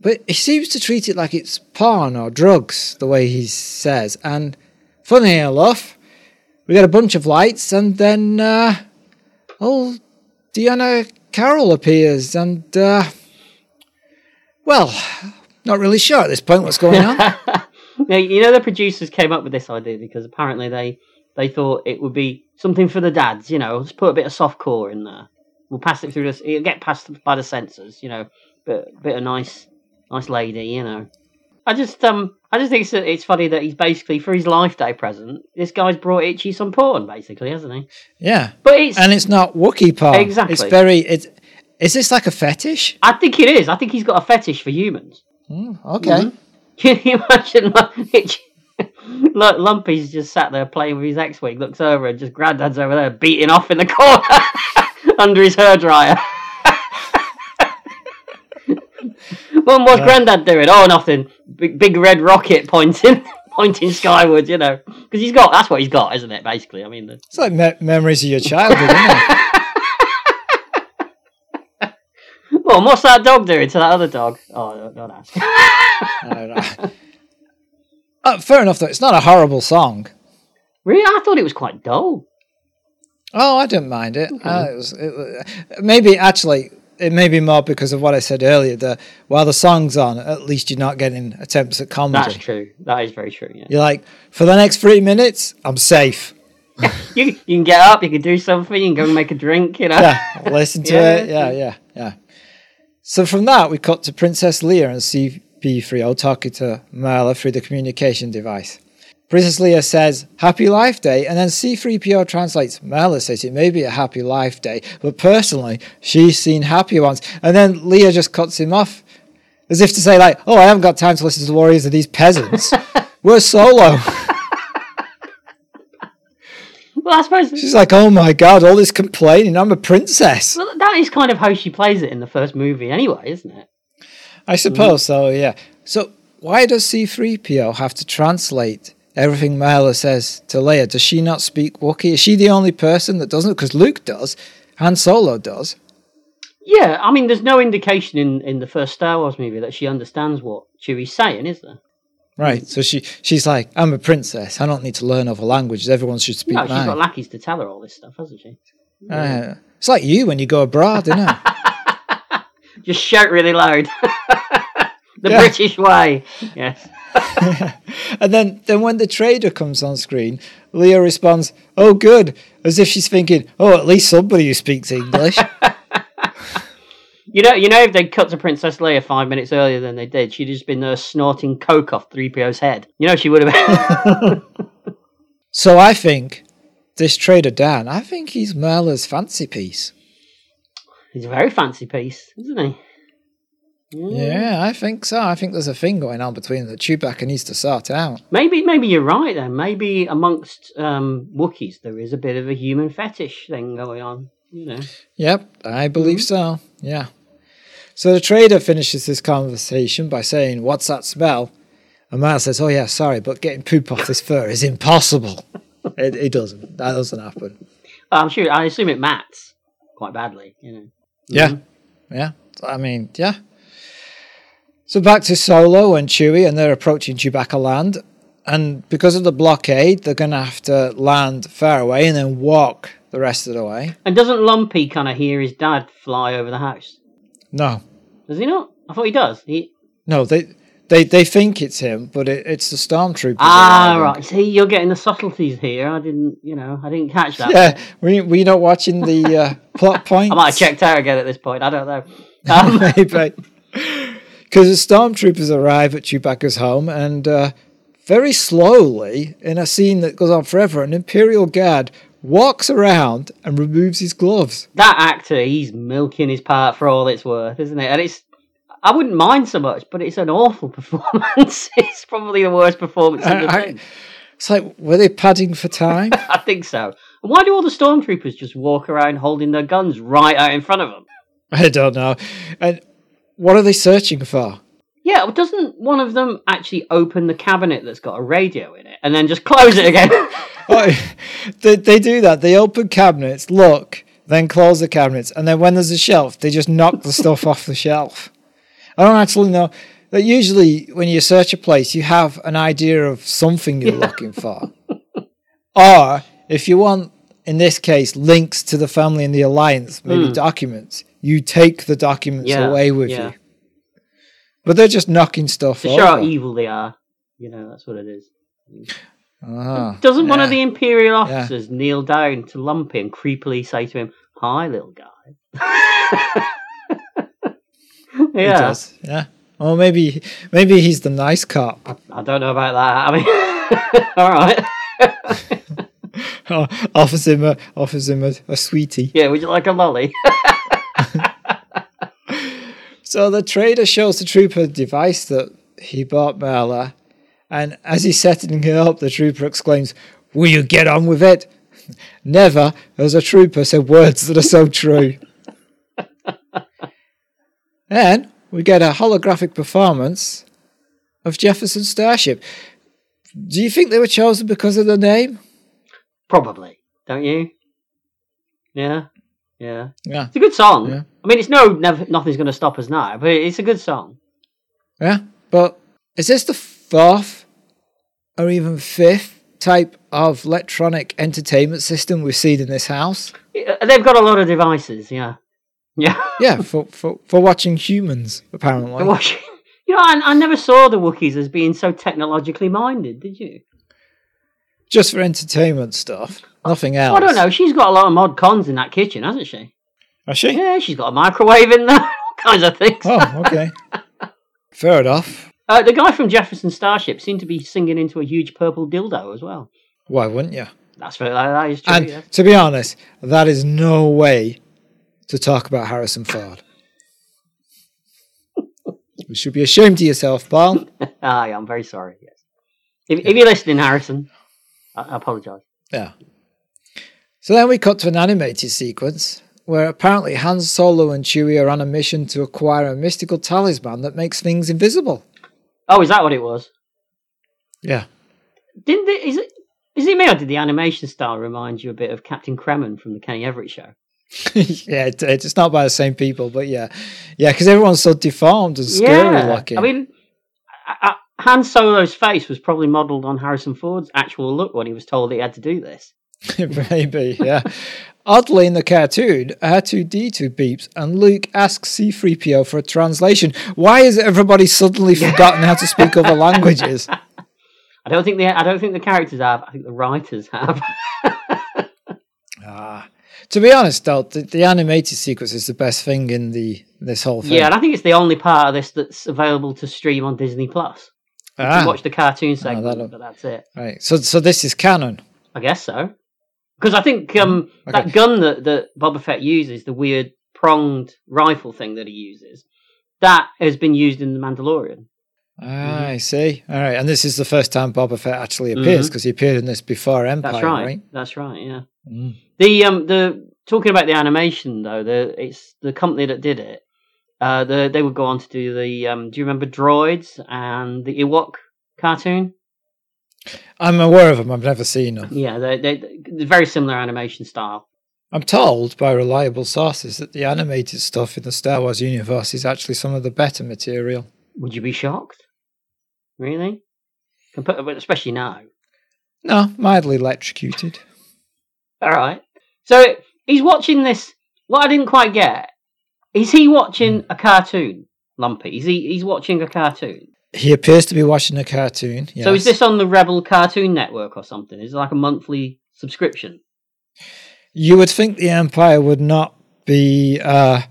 but he seems to treat it like it's porn or drugs, the way he says. And funny enough, we get a bunch of lights, and then uh, old Deanna Carroll appears, and uh, well, not really sure at this point what's going on. Now, you know the producers came up with this idea because apparently they they thought it would be something for the dads. You know, let's put a bit of soft core in there. We'll pass it through this. It'll get passed by the censors. You know, bit bit of nice nice lady. You know, I just um I just think it's, it's funny that he's basically for his life day present. This guy's brought Itchy some porn, basically, hasn't he? yeah. But it's and it's not Wookiee porn. Exactly. It's very. It's. Is this like a fetish? I think it is. I think he's got a fetish for humans. Mm, okay. Can you imagine like, Itchy? Look, Lumpy's just sat there playing with his X-wing. Looks over and just Granddad's over there beating off in the corner under his hairdryer. Mum, what's Yeah. Granddad doing? Oh, nothing. Big, big red rocket pointing, pointing skyward. You know, because he's got. That's what he's got, isn't it? Basically, I mean, the, It's like me- memories of your childhood, isn't it? Well, what's that dog doing to that other dog? Oh, don't, don't ask. Know. Uh, fair enough, though. It's not a horrible song. really, I thought it was quite dull. Oh, I didn't mind it. Uh, it, was, it was. Maybe actually, it may be more because of what I said earlier. That while the song's on, at least you're not getting attempts at comedy. That's true. That is very true. Yeah. You're like, for the next three minutes, I'm safe. You you can get up, you can do something, you can go and make a drink. You know. yeah, listen to Yeah, it. Yeah, yeah, yeah. So from that, we cut to Princess Leia and CP3O talking to Marla through the communication device. Princess Leia says, Happy Life Day, and then C3PO translates, Marla says it may be a happy life day, but personally, she's seen happier ones. And then Leia just cuts him off, as if to say, like, oh, I haven't got time to listen to the worries of these peasants. We're Solo? Well, I suppose She's like, oh my god, all this complaining, I'm a princess. well, that is kind of how she plays it in the first movie, anyway, isn't it? I suppose so, yeah. So why does C3PO have to translate everything Marla says to Leia? Does she not speak Wookiee? Is she the only person that doesn't? Because Luke does, Han Solo does. Yeah, I mean, there's no indication in, in the first Star Wars movie that she understands what Chewie's saying, is there? Right. So she she's like, I'm a princess. I don't need to learn other languages. Everyone should speak No, she's mine. got lackeys to tell her all this stuff, hasn't she? Uh, it's like you when you go abroad, isn't it? Just shout really loud. the Yeah. British way. Yes. and then, then when the trader comes on screen, Leia responds, "Oh, good," as if she's thinking, "Oh, at least somebody who speaks English." You know, you know, if they'd cut to Princess Leia five minutes earlier than they did, she'd just been there snorting coke off 3PO's head. You know, she would have so I think this trader Dan, I think he's Merla's fancy piece. He's a very fancy piece, isn't he? Yeah, I think so. I think there's a thing going on between the Chewbacca needs to sort out. Maybe, maybe you're right then. Maybe amongst um, Wookiees there is a bit of a human fetish thing going on. You know. Yep, I believe so. Yeah. So the trader finishes this conversation by saying, What's that smell? And Marla says, Oh, yeah, sorry, but getting poop off this fur is impossible. it, it doesn't. That doesn't happen. I'm sure. I assume it mats. quite badly. You know. Yeah. Mhm. Yeah. I mean, yeah. So back to Solo and Chewie, and they're approaching Chewbacca land. And because of the blockade, they're going to have to land far away and then walk the rest of the way. And doesn't Lumpy kind of hear his dad fly over the house? No, Does he not? I thought he does. He no, they they they think it's him, but it, it's the stormtroopers. ah right. See, you're getting the subtleties here. I didn't, you know, I didn't catch that. Yeah, we we not watching the uh, plot points. I might have checked out again at this point. I don't know. Um, maybe because the stormtroopers arrive at Chewbacca's home and uh, very slowly, in a scene that goes on forever, an Imperial guard walks around and removes his gloves. that actor, he's milking his part for all it's worth, isn't it? And it's, I wouldn't mind so much, but it's an awful performance. it's probably the worst performance in the I- It's like, were they padding for time? I think so. And why do all the stormtroopers just walk around holding their guns right out in front of them? I don't know. And what are they searching for? Yeah, doesn't one of them actually open the cabinet that's got a radio in it and then just close it again? Oh, they, they do that. They open cabinets, look, then close the cabinets, and then when there's a shelf, they just knock the stuff off the shelf. I don't actually know. That usually, when you search a place, you have an idea of something you're looking for. or if you want, in this case, links to the family and the alliance, maybe Hmm. documents, you take the documents Yeah, away with yeah. you. But they're just knocking stuff to show how evil they are. You know, that's what it is. Ah, Doesn't one of the Imperial officers kneel down to Lumpy and creepily say to him, Hi, little guy? He yeah. does, yeah. Or maybe maybe he's the nice cop. I don't know about that. I mean, all right. offers him a offers him a, a sweetie. Yeah, would you like a lolly? So the trader shows the trooper a device that he bought Merla, and as he's setting it up, the trooper exclaims, "Will you get on with it?" Never has a trooper said words that are so true. then we get a holographic performance of Jefferson Starship. Do you think they were chosen because of the name? Probably, don't you? Yeah, yeah. Yeah. It's a good song. Yeah. I mean, it's no, never, nothing's going to stop us now, but it's a good song. Yeah, but is this the fourth or even fifth type of electronic entertainment system we've seen in this house? They've got a lot of devices, yeah. Yeah. Yeah, for for, for watching humans, apparently. watching- You know, I, I never saw the Wookiees as being so technologically minded, did you? Just for entertainment stuff, nothing else. I don't know. She's got a lot of mod cons in that kitchen, hasn't she? Has she? Yeah, she's got a microwave in there, all kinds of things. Oh, okay. Fair enough. Uh, the guy from Jefferson Starship seemed to be singing into a huge purple dildo as well. Why wouldn't you? That's very, that is true. And yeah. to be honest, that is no way to talk about Harrison Ford. you should be ashamed of yourself, Paul. Ah, I'm very sorry. Yes. If, if you're listening, Harrison, I, I apologise. Yeah. So then we cut to an animated sequence where apparently Han Solo and Chewie are on a mission to acquire a mystical talisman that makes things invisible. Oh, is that what it was? Yeah. Didn't it, is it is it me or did the animation style remind you a bit of Captain Kremmen from the Kenny Everett show? yeah, it, it's not by the same people, but yeah. Yeah, because everyone's so deformed and scary looking. I mean, I, I, Han Solo's face was probably modelled on Harrison Ford's actual look when he was told he had to do this. Maybe, yeah. Oddly, in the cartoon, R2D2 beeps and Luke asks C3PO for a translation. Why has everybody suddenly forgotten how to speak other languages? I don't think the I don't think the characters have. I think the writers have. Ah. To be honest, though, the, the animated sequence is the best thing in the this whole thing. yeah, and I think it's the only part of this that's available to stream on Disney Plus. You Ah, can watch the cartoon segment, that'll- but that's it. right. So, so this is canon. I guess so. Because I think um, Mm, Okay. that gun that, that Boba Fett uses, the weird pronged rifle thing that he uses, that has been used in The Mandalorian. Ah, I see. All right, and this is the first time Boba Fett actually appears Mhm. because he appeared in this before Empire, That's right. right? That's right. Yeah. Mm. The um the talking about the animation though, the it's the company that did it. Uh, the, they would go on to do the um. Do you remember Droids and the Ewok cartoon? I'm aware of them. I've never seen them. Yeah, they they they're very similar animation style. I'm told by reliable sources that the animated stuff in the Star Wars universe is actually some of the better material. Would you be shocked? Really? Compa- especially now. No, mildly electrocuted. All right. So he's watching this. What I didn't quite get is he watching hmm. a cartoon, Lumpy? Is he? He's watching a cartoon. He appears to be watching a cartoon. Yes. So is this on the Rebel Cartoon Network or something? Is it like a monthly subscription? You would think the Empire would not be uh,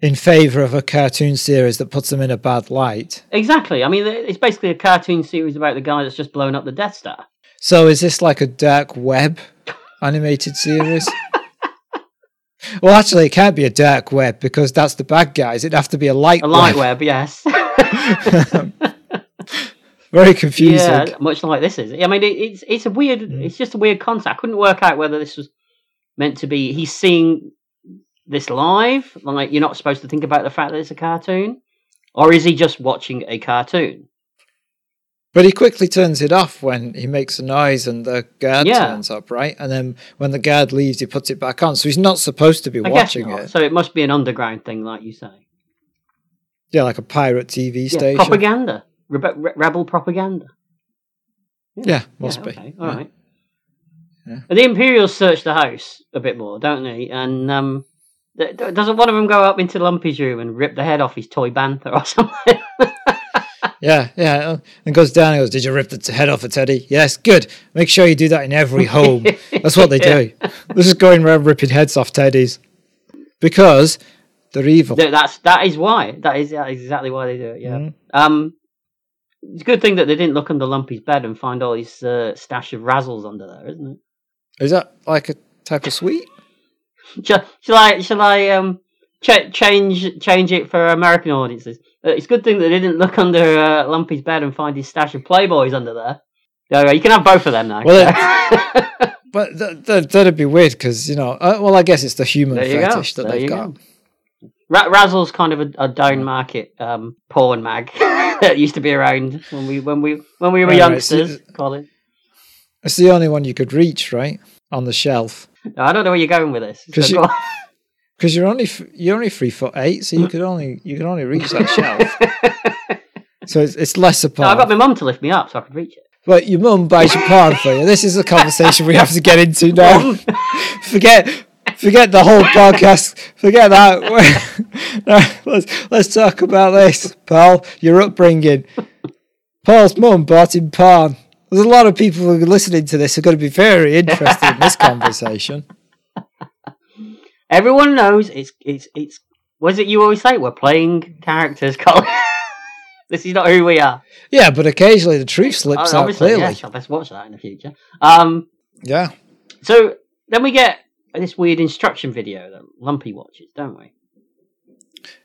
in favor of a cartoon series that puts them in a bad light. Exactly. I mean, it's basically a cartoon series about the guy that's just blown up the Death Star. So is this like a dark web animated series? well, actually, it can't be a dark web because that's the bad guys. It'd have to be a light A light web. web, yes. Very confusing. yeah, much like this is. I mean, it, it's it's a weird. Mm. It's just a weird concept. I couldn't work out whether this was meant to be. He's seeing this live, like you're not supposed to think about the fact that it's a cartoon, or is he just watching a cartoon? But he quickly turns it off when he makes a noise and the guard Yeah. turns up, right? And then when the guard leaves, he puts it back on. So he's not supposed to be I watching it. So it must be an underground thing, like you say. Yeah, like a pirate TV Yeah, station. propaganda, Rebe- re- rebel propaganda. Yeah, must be. Okay, all Yeah. right. Yeah. The Imperials search the house a bit more, don't they? And um, th- doesn't one of them go up into Lumpy's room and rip the head off his toy bantha or something? Yeah, yeah. uh, And goes down and goes, Did you rip the head off a teddy? Yes, good. Make sure you do that in every home. That's what they do. This is going around ripping heads off teddies. Because they're evil. Th- That's that is why. That is that is exactly why they do it. Yeah. Mhm. Um, it's a good thing that they didn't look under Lumpy's bed and find all his uh, stash of razzles under there, isn't it? Is that like a type of sweet? Shall, shall I? Shall I? Um, ch- change change it for American audiences. Uh, it's a good thing that they didn't look under uh, Lumpy's bed and find his stash of Playboys under there. Yeah, you can have both of them now. Well, But th- th- that'd be weird because, you know, uh, well, I guess it's the human you go. fetish that There they've got. go. Ra- Razzle's kind of a, a down market um, porn mag that used to be around when we when we when we were Right, youngsters. Colin, It's the only one you could reach, right? On the shelf. no, I don't know where you're going with this. 'Cause So you- Because you're only f- you're only three foot eight, so you could only you can only reach that shelf. So it's, it's less No, apart. I got my mum to lift me up so I could reach it. But your mum buys your porn for you. This is a conversation we have to get into now. forget, forget the whole podcast. Forget that. no, let's let's talk about this, Paul. Your upbringing. Paul's mum bought him porn. There's a lot of people who are listening to this who are going to be very interested in this conversation. Everyone knows it's it's it's. Was it you always say? We're playing characters, Colin. this is not who we are. Yeah, but occasionally the truth slips Oh, out obviously, clearly. yes, let's watch that in the future. Um, Yeah. so then we get this weird instruction video that Lumpy watches, don't we?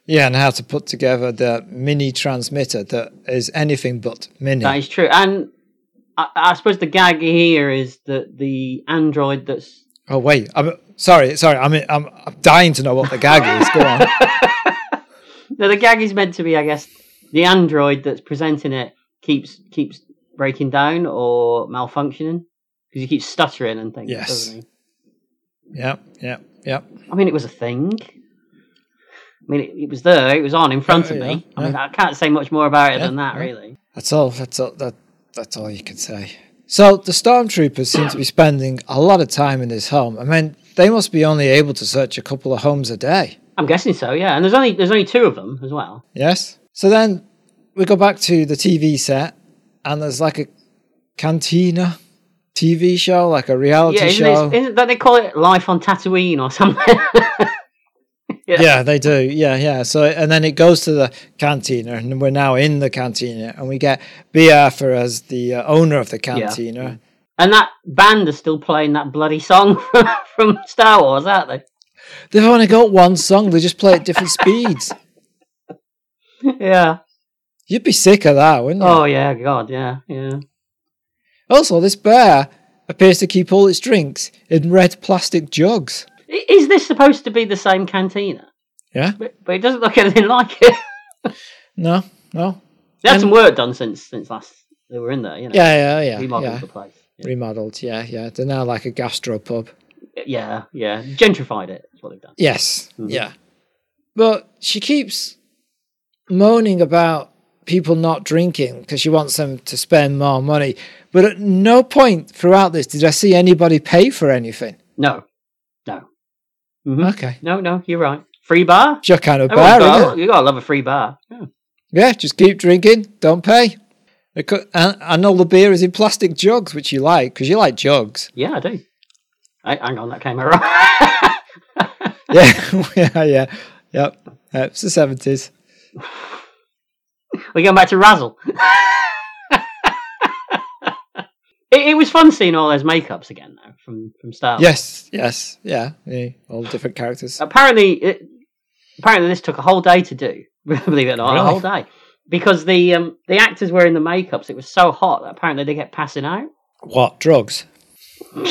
Yeah, and how to put together the mini transmitter that is anything but mini. That is true. And I, I suppose the gag here is that the android that's Oh wait, I'm sorry, sorry. I'm I'm, I'm dying to know what the gag is. Go on. no, the gag is meant to be, I guess, the android that's presenting it keeps keeps breaking down or malfunctioning because he keeps stuttering and things. Yes. doesn't he? Yeah, yeah, yeah. I mean, it was a thing. I mean, it, it was there. It was on in front of Yeah, me. I mean, yeah. I can't say much more about it Yeah, than that, yeah. really. That's all. That's all. That that's all you can say. So the stormtroopers seem to be spending a lot of time in this home. I mean, they must be only able to search a couple of homes a day. I'm guessing so. Yeah, and there's only there's only two of them as well. Yes. So then we go back to the TV set, and there's like a cantina TV show, like a reality yeah, isn't, show. it, isn't that they call it Life on Tatooine or something? yeah. yeah, they do. Yeah, yeah. So and then it goes to the cantina, and we're now in the cantina, and we get Bea Arthur as the uh, owner of the cantina. And that band is still playing that bloody song from, from Star Wars, aren't they? They've only got one song; they just play at different speeds. Yeah. You'd be sick of that, wouldn't you? Oh yeah, God, yeah, yeah. Also, this bear appears to keep all its drinks in red plastic jugs. Is this supposed to be the same cantina? Yeah? But, but it doesn't look anything like it. No, no. They had And- some work done since since last they were in there. You know, Yeah, yeah, yeah, remodeled yeah. the place. Yeah. Remodeled. Yeah, yeah. They're now like a gastropub. yeah, yeah. Gentrified it. That's what they've done. Yes, Mhm. yeah. But she keeps moaning about people not drinking because she wants them to spend more money. But at no point throughout this did I see anybody pay for anything. No, no. Mhm. Okay. No, no, you're right. Free bar. It's your kind of Everyone's bar, got- you gotta love a free bar. Yeah. Yeah, just keep drinking, don't pay. And all the beer is in plastic jugs, which you like because you like jugs. Yeah, I do. I, hang on, that came out wrong. Yeah, yeah, yeah, yep. Uh, it's the seventies. We're going back to Razzle. it, it was fun seeing all those makeups again, though, from from Star. Wars. Yes, yes, yeah, yeah. All different characters. Apparently, it, apparently this took a whole day to do. Believe it or not, a whole day because the um, the actors were in the makeups. It was so hot that apparently they get passing out. What drugs?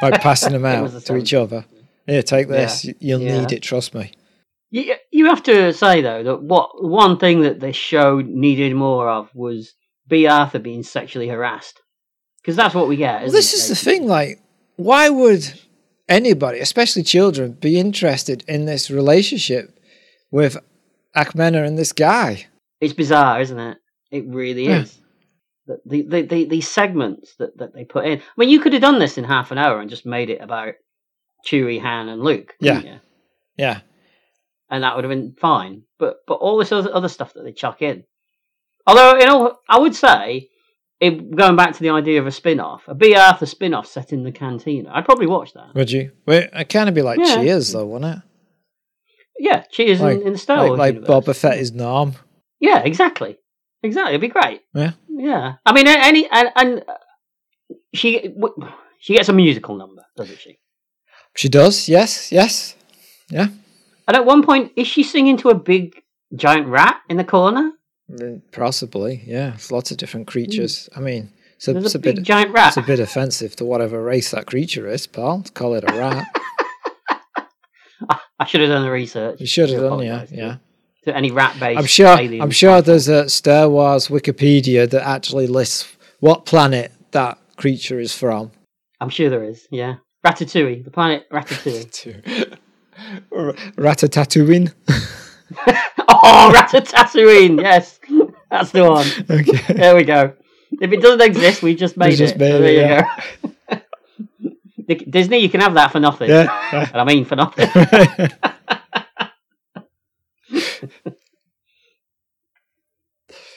Like passing them out to each other. Here, take this. You You'll Yeah. need it. Trust me. You, you have to say though that what one thing that this show needed more of was Bea Arthur being sexually harassed because that's what we get. Well, this it, is the thing. Like, why would anybody, especially children, be interested in this relationship with Ackmena and this guy? It's bizarre, isn't it? It really Yeah. is. The, the, the, the, segments that, that they put in. I mean, you could have done this in half an hour and just made it about Chewie, Han, and Luke. couldn't you? Yeah, and that would have been fine. But but all this other, other stuff that they chuck in. Although, you know, I would say, if, going back to the idea of a spin off, a Bea Arthur spin off set in the cantina, I'd probably watch that. would you? Well, it kind of be like Yeah. Cheers, though, wouldn't it? Yeah, Cheers Like- in, in the Star Like, Wars. like universe. Boba Fett is Norm. Yeah, exactly. Exactly. It'd be great. Yeah. Yeah. I mean, any and, and she she gets a musical number, doesn't she? She does. Yes, yes. And at one point, is she singing to a big giant rat in the corner? Mm, Possibly. Yeah. There's lots of different creatures. I mean, it's a, it's a a bit. giant rat. It's a bit offensive to whatever race that creature is, pal. To call it a rat. I should have done the research. You should have done, yeah, to- yeah. To any rat based. I'm sure. I'm sure there's a Star Wars Wikipedia that actually lists what planet that creature is from. I'm sure there is. Yeah. Ratatouille, the planet Ratatouille. Ratatouille. oh, Ratatouille. Yes, that's the one. okay. There we go. If it doesn't exist, we just made just it. made So there it, you yeah. go. Disney, you can have that for nothing. Yeah. And I mean for nothing.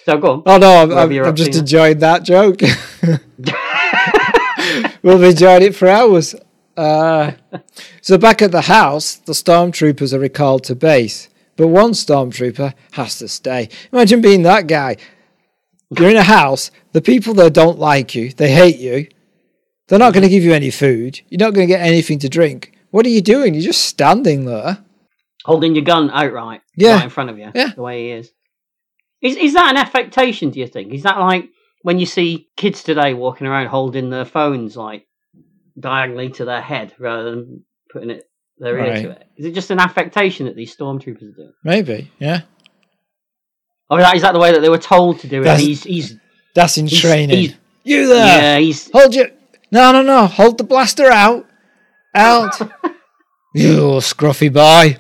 So go on. oh no, I'm, I'm, I'm just enjoying that joke. we'll be enjoying it for hours. Uh, so back at the house, the stormtroopers are recalled to base, but one stormtrooper has to stay. Imagine being that guy. You're in a house. The people there don't like you. They hate you. They're not going to give you any food. You're not going to get anything to drink. What are you doing? You're just standing there. Holding your gun outright. Yeah. Right in front of you. Yeah. The way he is. Is is that an affectation, do you think? Is that like when you see kids today walking around holding their phones like diagonally to their head rather than putting it their ear to it? Is it just an affectation that these stormtroopers are doing? Maybe, yeah. Or is that the way that they were told to do it? That's- he's he's That's in He's- training. he's- you there? yeah he's Hold your. No, no, no. Hold the blaster out. Out. you scruffy boy.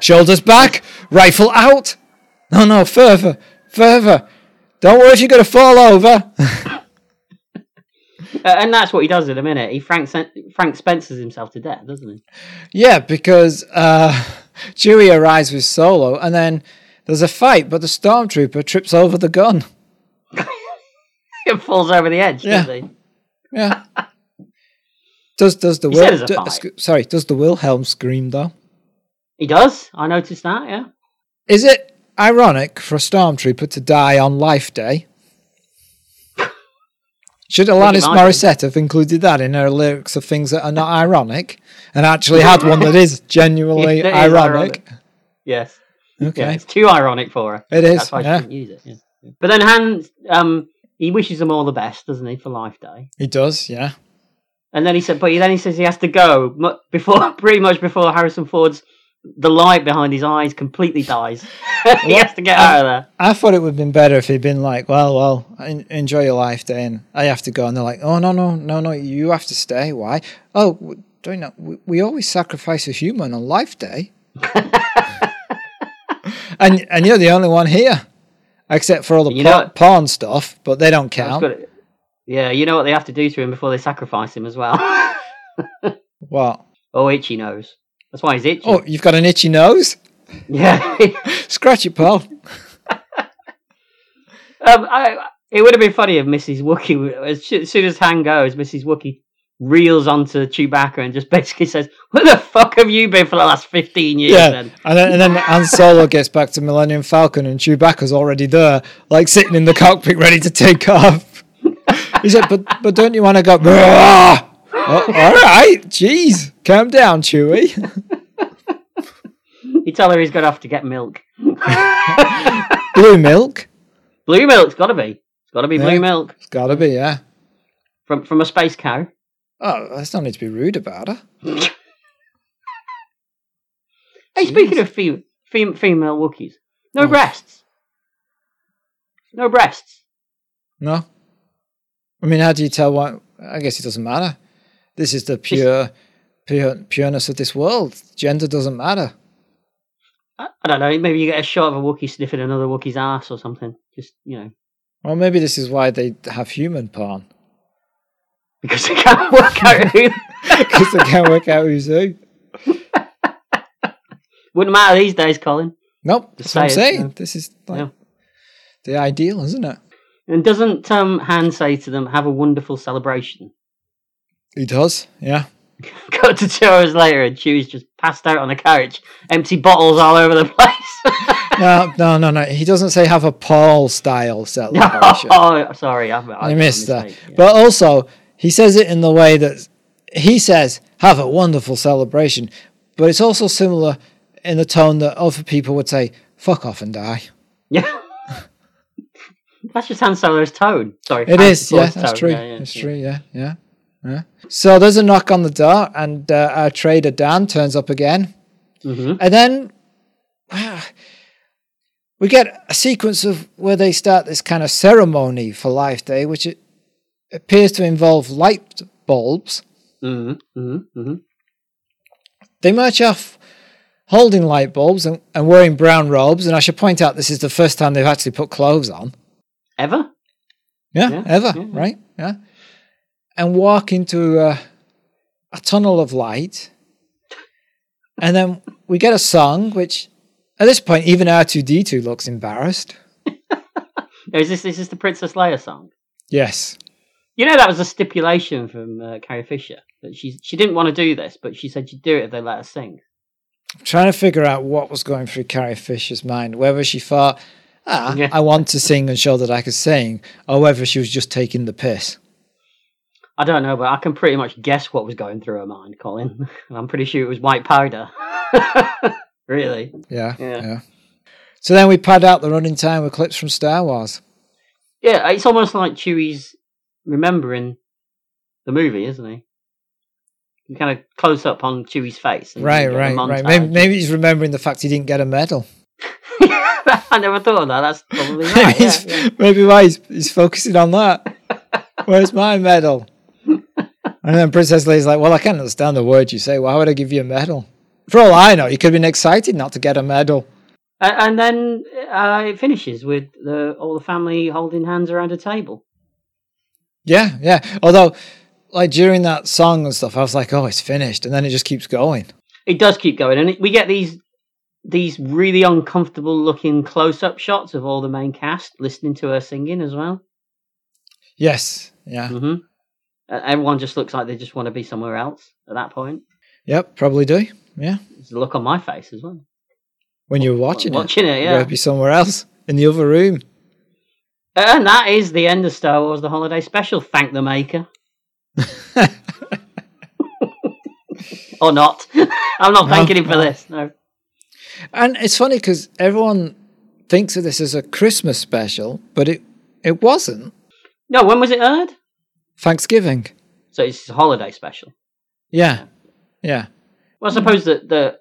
Shoulders back. Rifle out. No, no. Further. Further. Don't worry if you're going to fall over. Uh, and that's what he does in a minute. He Frank Frank Spencers himself to death, doesn't he? yeah, because uh, Chewie arrives with Solo, and then there's a fight, but the stormtrooper trips over the gun. It falls over the edge, Yeah. doesn't he? Yeah. does does the He Wil- do- sc- sorry does the Wilhelm scream though? He does. I noticed that. Yeah. Is it ironic for a stormtrooper to die on Life Day? Should Alanis. Morissette have included that in her lyrics of things that are not ironic and actually had one that is genuinely It is ironic? Yes. Okay. Yeah, it's too ironic for her. It is, That's why yeah. she didn't use it. Yeah. But then Han, um, he wishes them all the best, doesn't he, for Life Day? He does, yeah. And then he said, but then he says he has to go before, pretty much before Harrison Ford's the light behind his eyes completely dies. he has to get out of there. I thought it would have been better if he'd been like, well, well, en- enjoy your life day and I have to go. And they're like, oh, no, no, no, no, you have to stay. Why? Oh, w- don't you know, we, we always sacrifice a human on life day. and, and you're the only one here, except for all the You por- know what- stuff, but they don't count. good. Yeah, you know what they have to do to him before they sacrifice him as well. What? oh, itchy nose. That's why he's itchy. Oh, you've got an itchy nose? Yeah. Scratch it, Paul. um, I, it would have been funny if Mrs. Wookie, as as soon as Han goes, Mrs. Wookie reels onto Chewbacca and just basically says, "Where the fuck have you been for the last fifteen years?" Yeah, Then and then, and then Han Solo gets back to Millennium Falcon, and Chewbacca's already there, like sitting in the cockpit, ready to take off. He said, "But but don't you want to go?" Oh, all right, jeez, calm down, Chewie. you tell her he's to have to get milk. Blue milk, blue milk's got to be. It's got to be Yeah. blue milk it's got to be, yeah. from from a space cow. Oh, that's not need to be rude about her. Hey, speaking of fem- fem- female Wookiees, no Oh. breasts. No breasts. No, I mean, how do you tell what? I guess it doesn't matter. This is the pure, pure pureness of this world. Gender doesn't matter. I, I don't know. Maybe you get a shot of a Wookiee sniffing another Wookiee's ass or something. Just you know, Well, maybe this is why they have human porn because they can't work out who. because they can't work out who's who. Wouldn't matter these days, Colin. Nope, that's what I'm saying. yeah. This is like Yeah. the ideal, isn't it? And doesn't um, Han say to them, "Have a wonderful celebration"? He does, yeah. Cut to two hours later, and Chewie's just passed out on the couch, empty bottles all over the place. No, no, no, no. He doesn't say have a Paul style celebration. oh, sorry, I, I I missed that. yeah. But also, he says it in the way that he says, have a wonderful celebration. But it's also similar in the tone that other people would say, fuck off and die. Yeah. That's just Han Solo's tone. Sorry. It Han is, yeah, that's tone. true. Yeah, yeah, it's yeah. true, yeah, yeah, yeah. So there's a knock on the door, and uh, our trader Dan turns up again. Mhm. And then we get a sequence of where they start this kind of ceremony for Life Day, which it appears to involve light bulbs. Mhm. Mhm. Mhm. They march off holding light bulbs and, and wearing brown robes. And I should point out this is the first time they've actually put clothes on. Ever? Yeah, Yeah, ever, yeah. right? Yeah. And walk into a, a tunnel of light. And then we get a song, which at this point, even R2D2 looks embarrassed. Is this is this the Princess Leia song? Yes. You know that was a stipulation from uh, Carrie Fisher that she she didn't want to do this, but she said she'd do it if they let her sing. I'm trying to figure out what was going through Carrie Fisher's mind, whether she thought, ah, Yeah. I want to sing and show that I could sing, or whether she was just taking the piss. I don't know, but I can pretty much guess what was going through her mind, Colin. And I'm pretty sure it was white powder. really? Yeah, Yeah. yeah. So then we pad out the running time with clips from Star Wars. Yeah, it's almost like Chewie's remembering the movie, isn't he? You kind of close up on Chewie's face. and Right, you get a right, right. Maybe, maybe he's remembering the fact he didn't get a medal. I never thought of that. That's probably maybe, right. Yeah, yeah. maybe why he's, he's focusing on that. Where's my medal? And then Princess Leia's like, well, I can't understand the words you say. Why would I give you a medal? For all I know, you could have been excited not to get a medal. A- And then uh, it finishes with the, all the family holding hands around a table. Yeah, yeah. Although, like during that song and stuff, I was like, oh, it's finished. And then it just keeps going. It does keep going, and it, we get these these really uncomfortable looking close up shots of all the main cast listening to her singing as well. Yes. Yeah. hmm Uh, Uh, everyone just looks like they just want to be somewhere else at that point. Yep, probably do. Yeah. There's a look on my face as well. When you're watching it. Watching it, yeah. gotta be somewhere else in the other room. And that is the end of Star Wars: The Holiday Special. Thank the maker, or not. I'm not No, thanking him for no. this. No. And it's funny because everyone thinks of this as a Christmas special, but it it wasn't. No, when was it aired? Thanksgiving. So it's a holiday special. Yeah. Yeah. Well, I suppose that the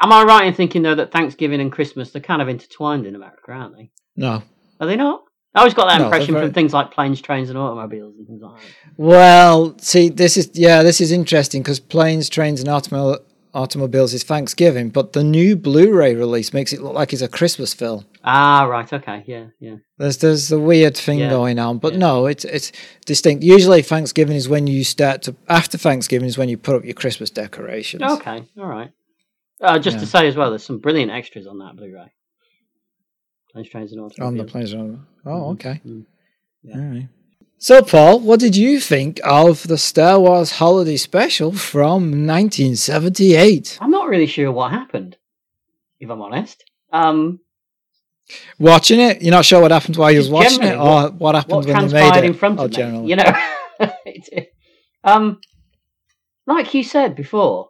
Am I right in thinking though that Thanksgiving and Christmas they're kind of intertwined in America, aren't they? No. Are they not? I always got that No, impression very- from things like planes, trains, and automobiles and things like that. Well, see, this is yeah, this is interesting because planes, trains, and automo- automobiles is Thanksgiving, but the new Blu-ray release makes it look like it's a Christmas film. Ah, right. Okay. Yeah. Yeah. There's there's a weird thing Yeah. going on, but Yeah. no, it's it's distinct. Usually, Thanksgiving is when you start to. After Thanksgiving is when you put up your Christmas decorations. Okay. All right. Uh, just to say as well, there's some brilliant extras on that Blu-ray. Planes, trains, and automobiles. On the planes. Oh, Mhm. okay. Mm. All right. So, Paul, what did you think of the Star Wars Holiday Special from 1978? I'm not really sure what happened, if I'm honest. Um, Watching it, you're not sure what happened while you was watching it, or what happened what when they made it? in front oh, of me, you know. Um, like you said before,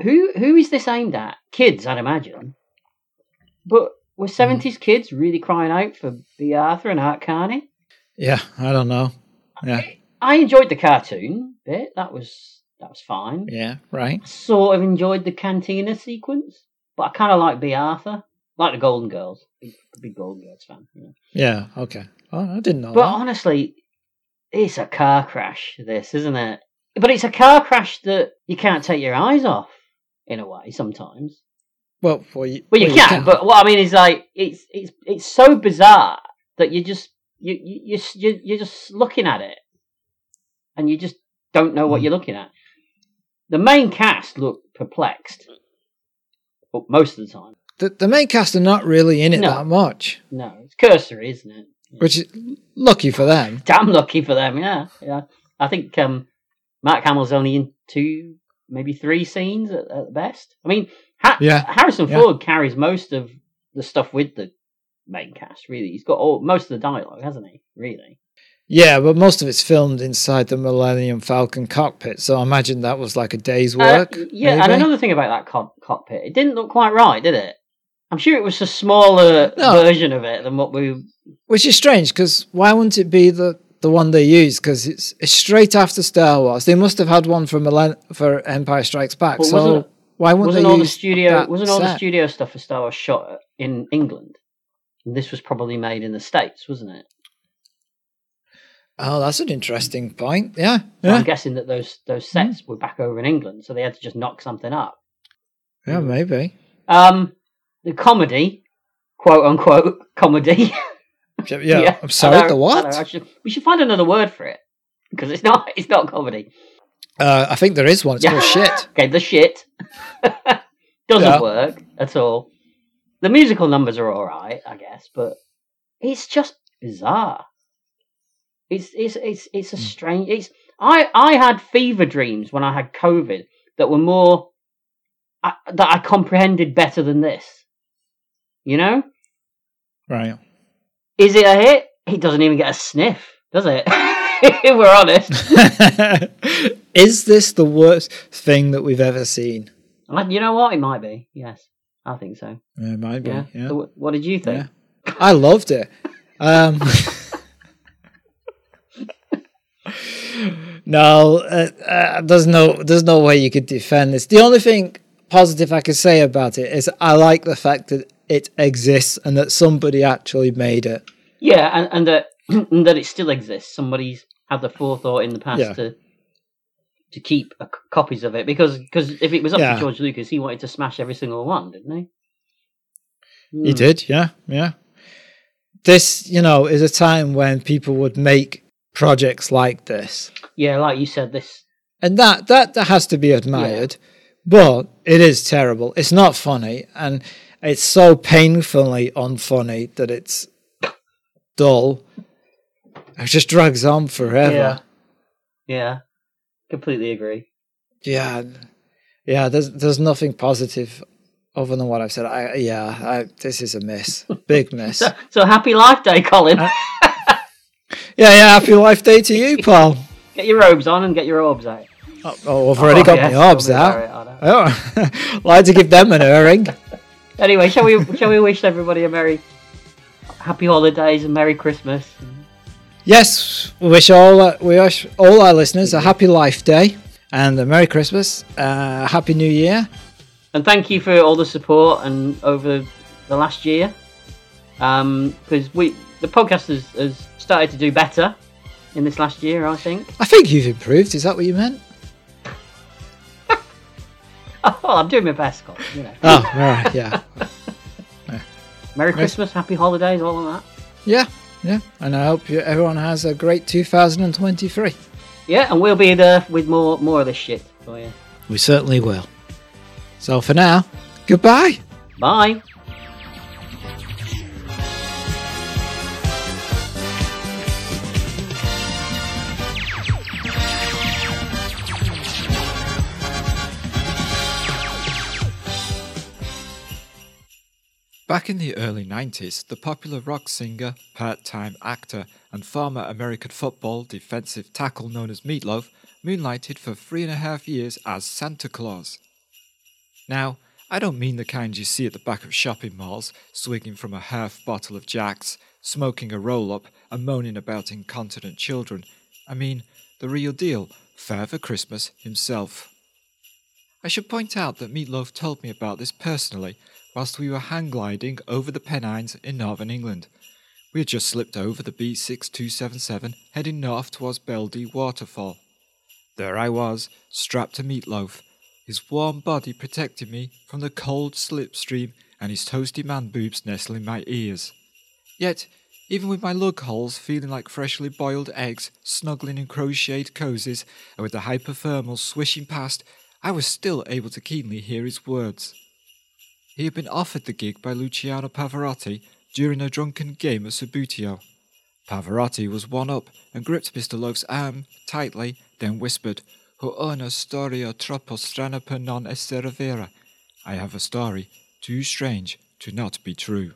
who who is this aimed at? Kids, I'd imagine. But were Hmm. seventies kids really crying out for Bea Arthur and Art Carney? Yeah, I don't know. Yeah, I enjoyed the cartoon bit. That was that was fine. yeah, right. Sort of enjoyed the cantina sequence, but I kind of like Bea Arthur, like the Golden Girls. Big, big Golden Girls fan. You know. Yeah, okay. Oh, I didn't know But that. honestly, it's a car crash. This isn't it? But it's a car crash that you can't take your eyes off. In a way, sometimes. Well, well, you, Well, you well, can, but what I mean is like it's it's it's so bizarre that you just you you you you're just looking at it, and you just don't know what Hmm. you're looking at. The main cast look perplexed, well, most of the time. the, the main cast are not really in it No. that much, No, it's cursory, isn't it? which is lucky for them. Damn lucky for them, yeah, yeah. I think um, Mark Hamill's only in two, maybe three scenes at, at the best. I mean, ha- Yeah, Harrison yeah. Ford carries most of the stuff with the main cast. Really, he's got all most of the dialogue, hasn't he? Really? Yeah, but most of it's filmed inside the Millennium Falcon cockpit, so I imagine that was like a day's work. Uh, yeah, and another thing about that co- cockpit, it didn't look quite right, did it? I'm sure it was a smaller No. version of it than what we. Which is strange because why wouldn't it be the the one they use? Because it's it's straight after Star Wars. They must have had one for Millen- for Empire Strikes Back. But so why wouldn't Wasn't they all the use studio? that Wasn't all the studio stuff for Star Wars shot in England? And this was probably made in the states, wasn't it? Oh, that's an interesting point. Yeah, yeah, I'm guessing that those those sets were back over in England, so they had to just knock something up. yeah, maybe. Um, the comedy, quote unquote comedy. Yeah, I'm sorry. know, the what? know, should- we should find another word for it because it's not it's not comedy. Uh, I think there is one. It's Yeah. called shit. Okay, the shit doesn't Yeah. work at all. The musical numbers are all right, I guess, but it's just bizarre. It's it's it's it's a Hmm. strange. It's I I had fever dreams when I had COVID that were more I, that I comprehended better than this. You know, Right. is it a hit? It doesn't even get a sniff, does it? if we're honest, is this the worst thing that we've ever seen? You know what? It might be. Yes, I think so. It might be. Yeah. Yeah. So wh- what did you think? Yeah. I loved it. Um, no, uh, uh, there's no, there's no way you could defend this. The only thing positive I could say about it is I like the fact that it exists and that somebody actually made it. Yeah, and, and that and that it still exists. Somebody's had the forethought in the past Yeah. to to keep c copies of it because cause if it was up Yeah. to George Lucas, he wanted to smash every single one, didn't he? He Hmm. did, yeah, yeah. This, you know, is a time when people would make projects like this. Yeah, like you said, this. and that that that has to be admired but it is terrible it's not funny and it's so painfully unfunny that it's dull it just drags on forever Yeah, yeah, completely agree. yeah yeah, there's there's nothing positive other than what i've said i yeah I, this is a mess. big mess. So, so happy Life Day, Colin. Uh, yeah yeah happy life day to you paul get your robes on and get your orbs out. oh, oh i've already Oh, got yes, my orbs out it, oh like to give them an airing Anyway, shall we shall we wish everybody a merry, happy holidays and merry Christmas? Yes, we wish all uh, we wish all our listeners a happy Life Day and a Merry Christmas, uh, Happy New Year, and thank you for all the support and over the last year. Because um, we the podcast has, has started to do better in this last year, I think. I think you've improved. Is that what you meant? oh, I'm doing my best, Scott. You know. Oh, all right, yeah. Merry Christmas, Happy Holidays, all of that. Yeah, yeah. And I hope you, everyone has a great 2023. Yeah, and we'll be there with more more of this shit for you. We certainly will. So for now, goodbye. Bye. Back in the early 90s, the popular rock singer, part time actor, and former American football defensive tackle known as Meatloaf moonlighted for three and a half years as Santa Claus. Now, I don't mean the kind you see at the back of shopping malls, swigging from a half bottle of Jack's, smoking a roll up, and moaning about incontinent children. I mean the real deal, Father Christmas himself. I should point out that Meatloaf told me about this personally whilst we were hang gliding over the Pennines in northern England. We had just slipped over the B6277 heading north towards Beldie Waterfall. There I was, strapped to Meatloaf, his warm body protecting me from the cold slipstream and his toasty man boobs nestling my ears. Yet, even with my lug holes feeling like freshly boiled eggs snuggling in crocheted cozies and with the hypothermal swishing past, I was still able to keenly hear his words. He had been offered the gig by Luciano Pavarotti during a drunken game at Subbuteo. Pavarotti was one up and gripped Mr. Loaf's arm tightly, then whispered, Ho una storia troppo strana per non essere vera. I have a story too strange to not be true.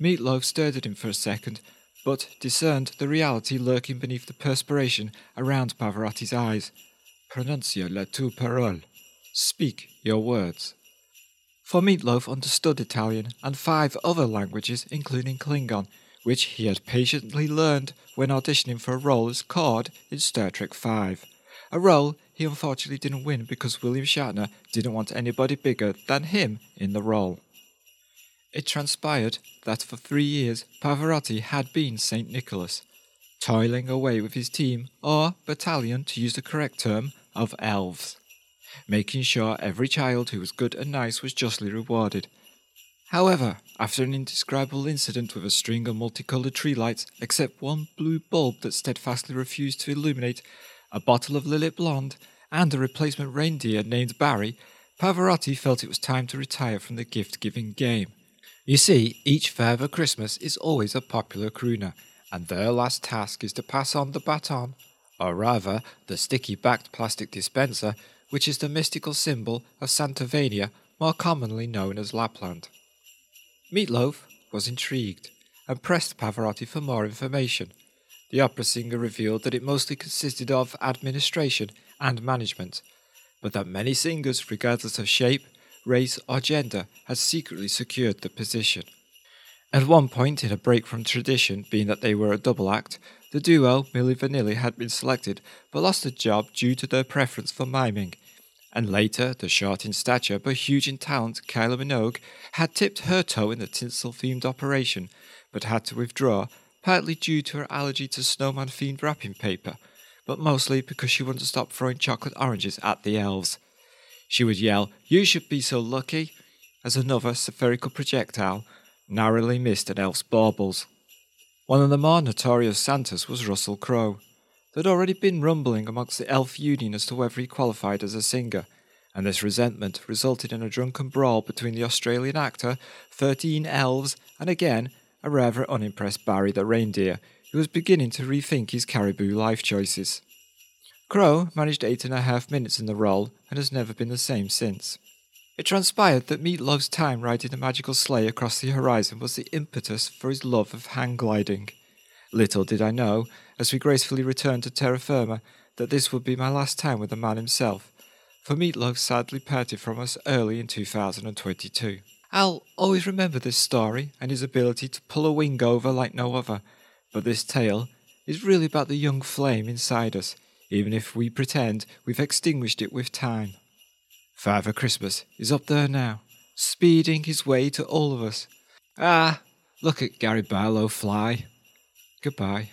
Meatloaf stared at him for a second, but discerned the reality lurking beneath the perspiration around Pavarotti's eyes. Pronuncia le tue parole. Speak your words. For Meatloaf understood Italian and five other languages, including Klingon, which he had patiently learned when auditioning for a role as Korrd in Star Trek V. A role he unfortunately didn't win because William Shatner didn't want anybody bigger than him in the role. It transpired that for three years Pavarotti had been St. Nicholas, toiling away with his team, or battalion to use the correct term, of elves making sure every child who was good and nice was justly rewarded. However, after an indescribable incident with a string of multicolored tree lights, except one blue bulb that steadfastly refused to illuminate, a bottle of Lillet Blonde, and a replacement reindeer named Barry, Pavarotti felt it was time to retire from the gift giving game. You see, each Father Christmas is always a popular crooner, and their last task is to pass on the baton, or rather, the sticky backed plastic dispenser, which is the mystical symbol of Santavania, more commonly known as Lapland. Meatloaf was intrigued and pressed Pavarotti for more information. The opera singer revealed that it mostly consisted of administration and management, but that many singers, regardless of shape, race, or gender, had secretly secured the position. At one point, in a break from tradition, being that they were a double act, the duo, Milli Vanilli, had been selected, but lost the job due to their preference for miming. And later, the short in stature but huge in talent, Kylie Minogue, had tipped her toe in the tinsel themed operation, but had to withdraw, partly due to her allergy to snowman themed wrapping paper, but mostly because she wouldn't stop throwing chocolate oranges at the elves. She would yell, You should be so lucky, as another spherical projectile narrowly missed an elf's baubles. One of the more notorious Santas was Russell Crowe. There'd already been rumbling amongst the elf union as to whether he qualified as a singer, and this resentment resulted in a drunken brawl between the Australian actor, thirteen elves, and again a rather unimpressed Barry the reindeer, who was beginning to rethink his caribou life choices. Crowe managed eight and a half minutes in the role and has never been the same since. It transpired that Meatloaf's time riding a magical sleigh across the horizon was the impetus for his love of hang gliding. Little did I know, as we gracefully returned to terra firma, that this would be my last time with the man himself, for Meatloaf sadly parted from us early in 2022. I'll always remember this story and his ability to pull a wing over like no other, but this tale is really about the young flame inside us, even if we pretend we've extinguished it with time. Father Christmas is up there now, speeding his way to all of us. Ah, look at Gary Barlow fly. Goodbye.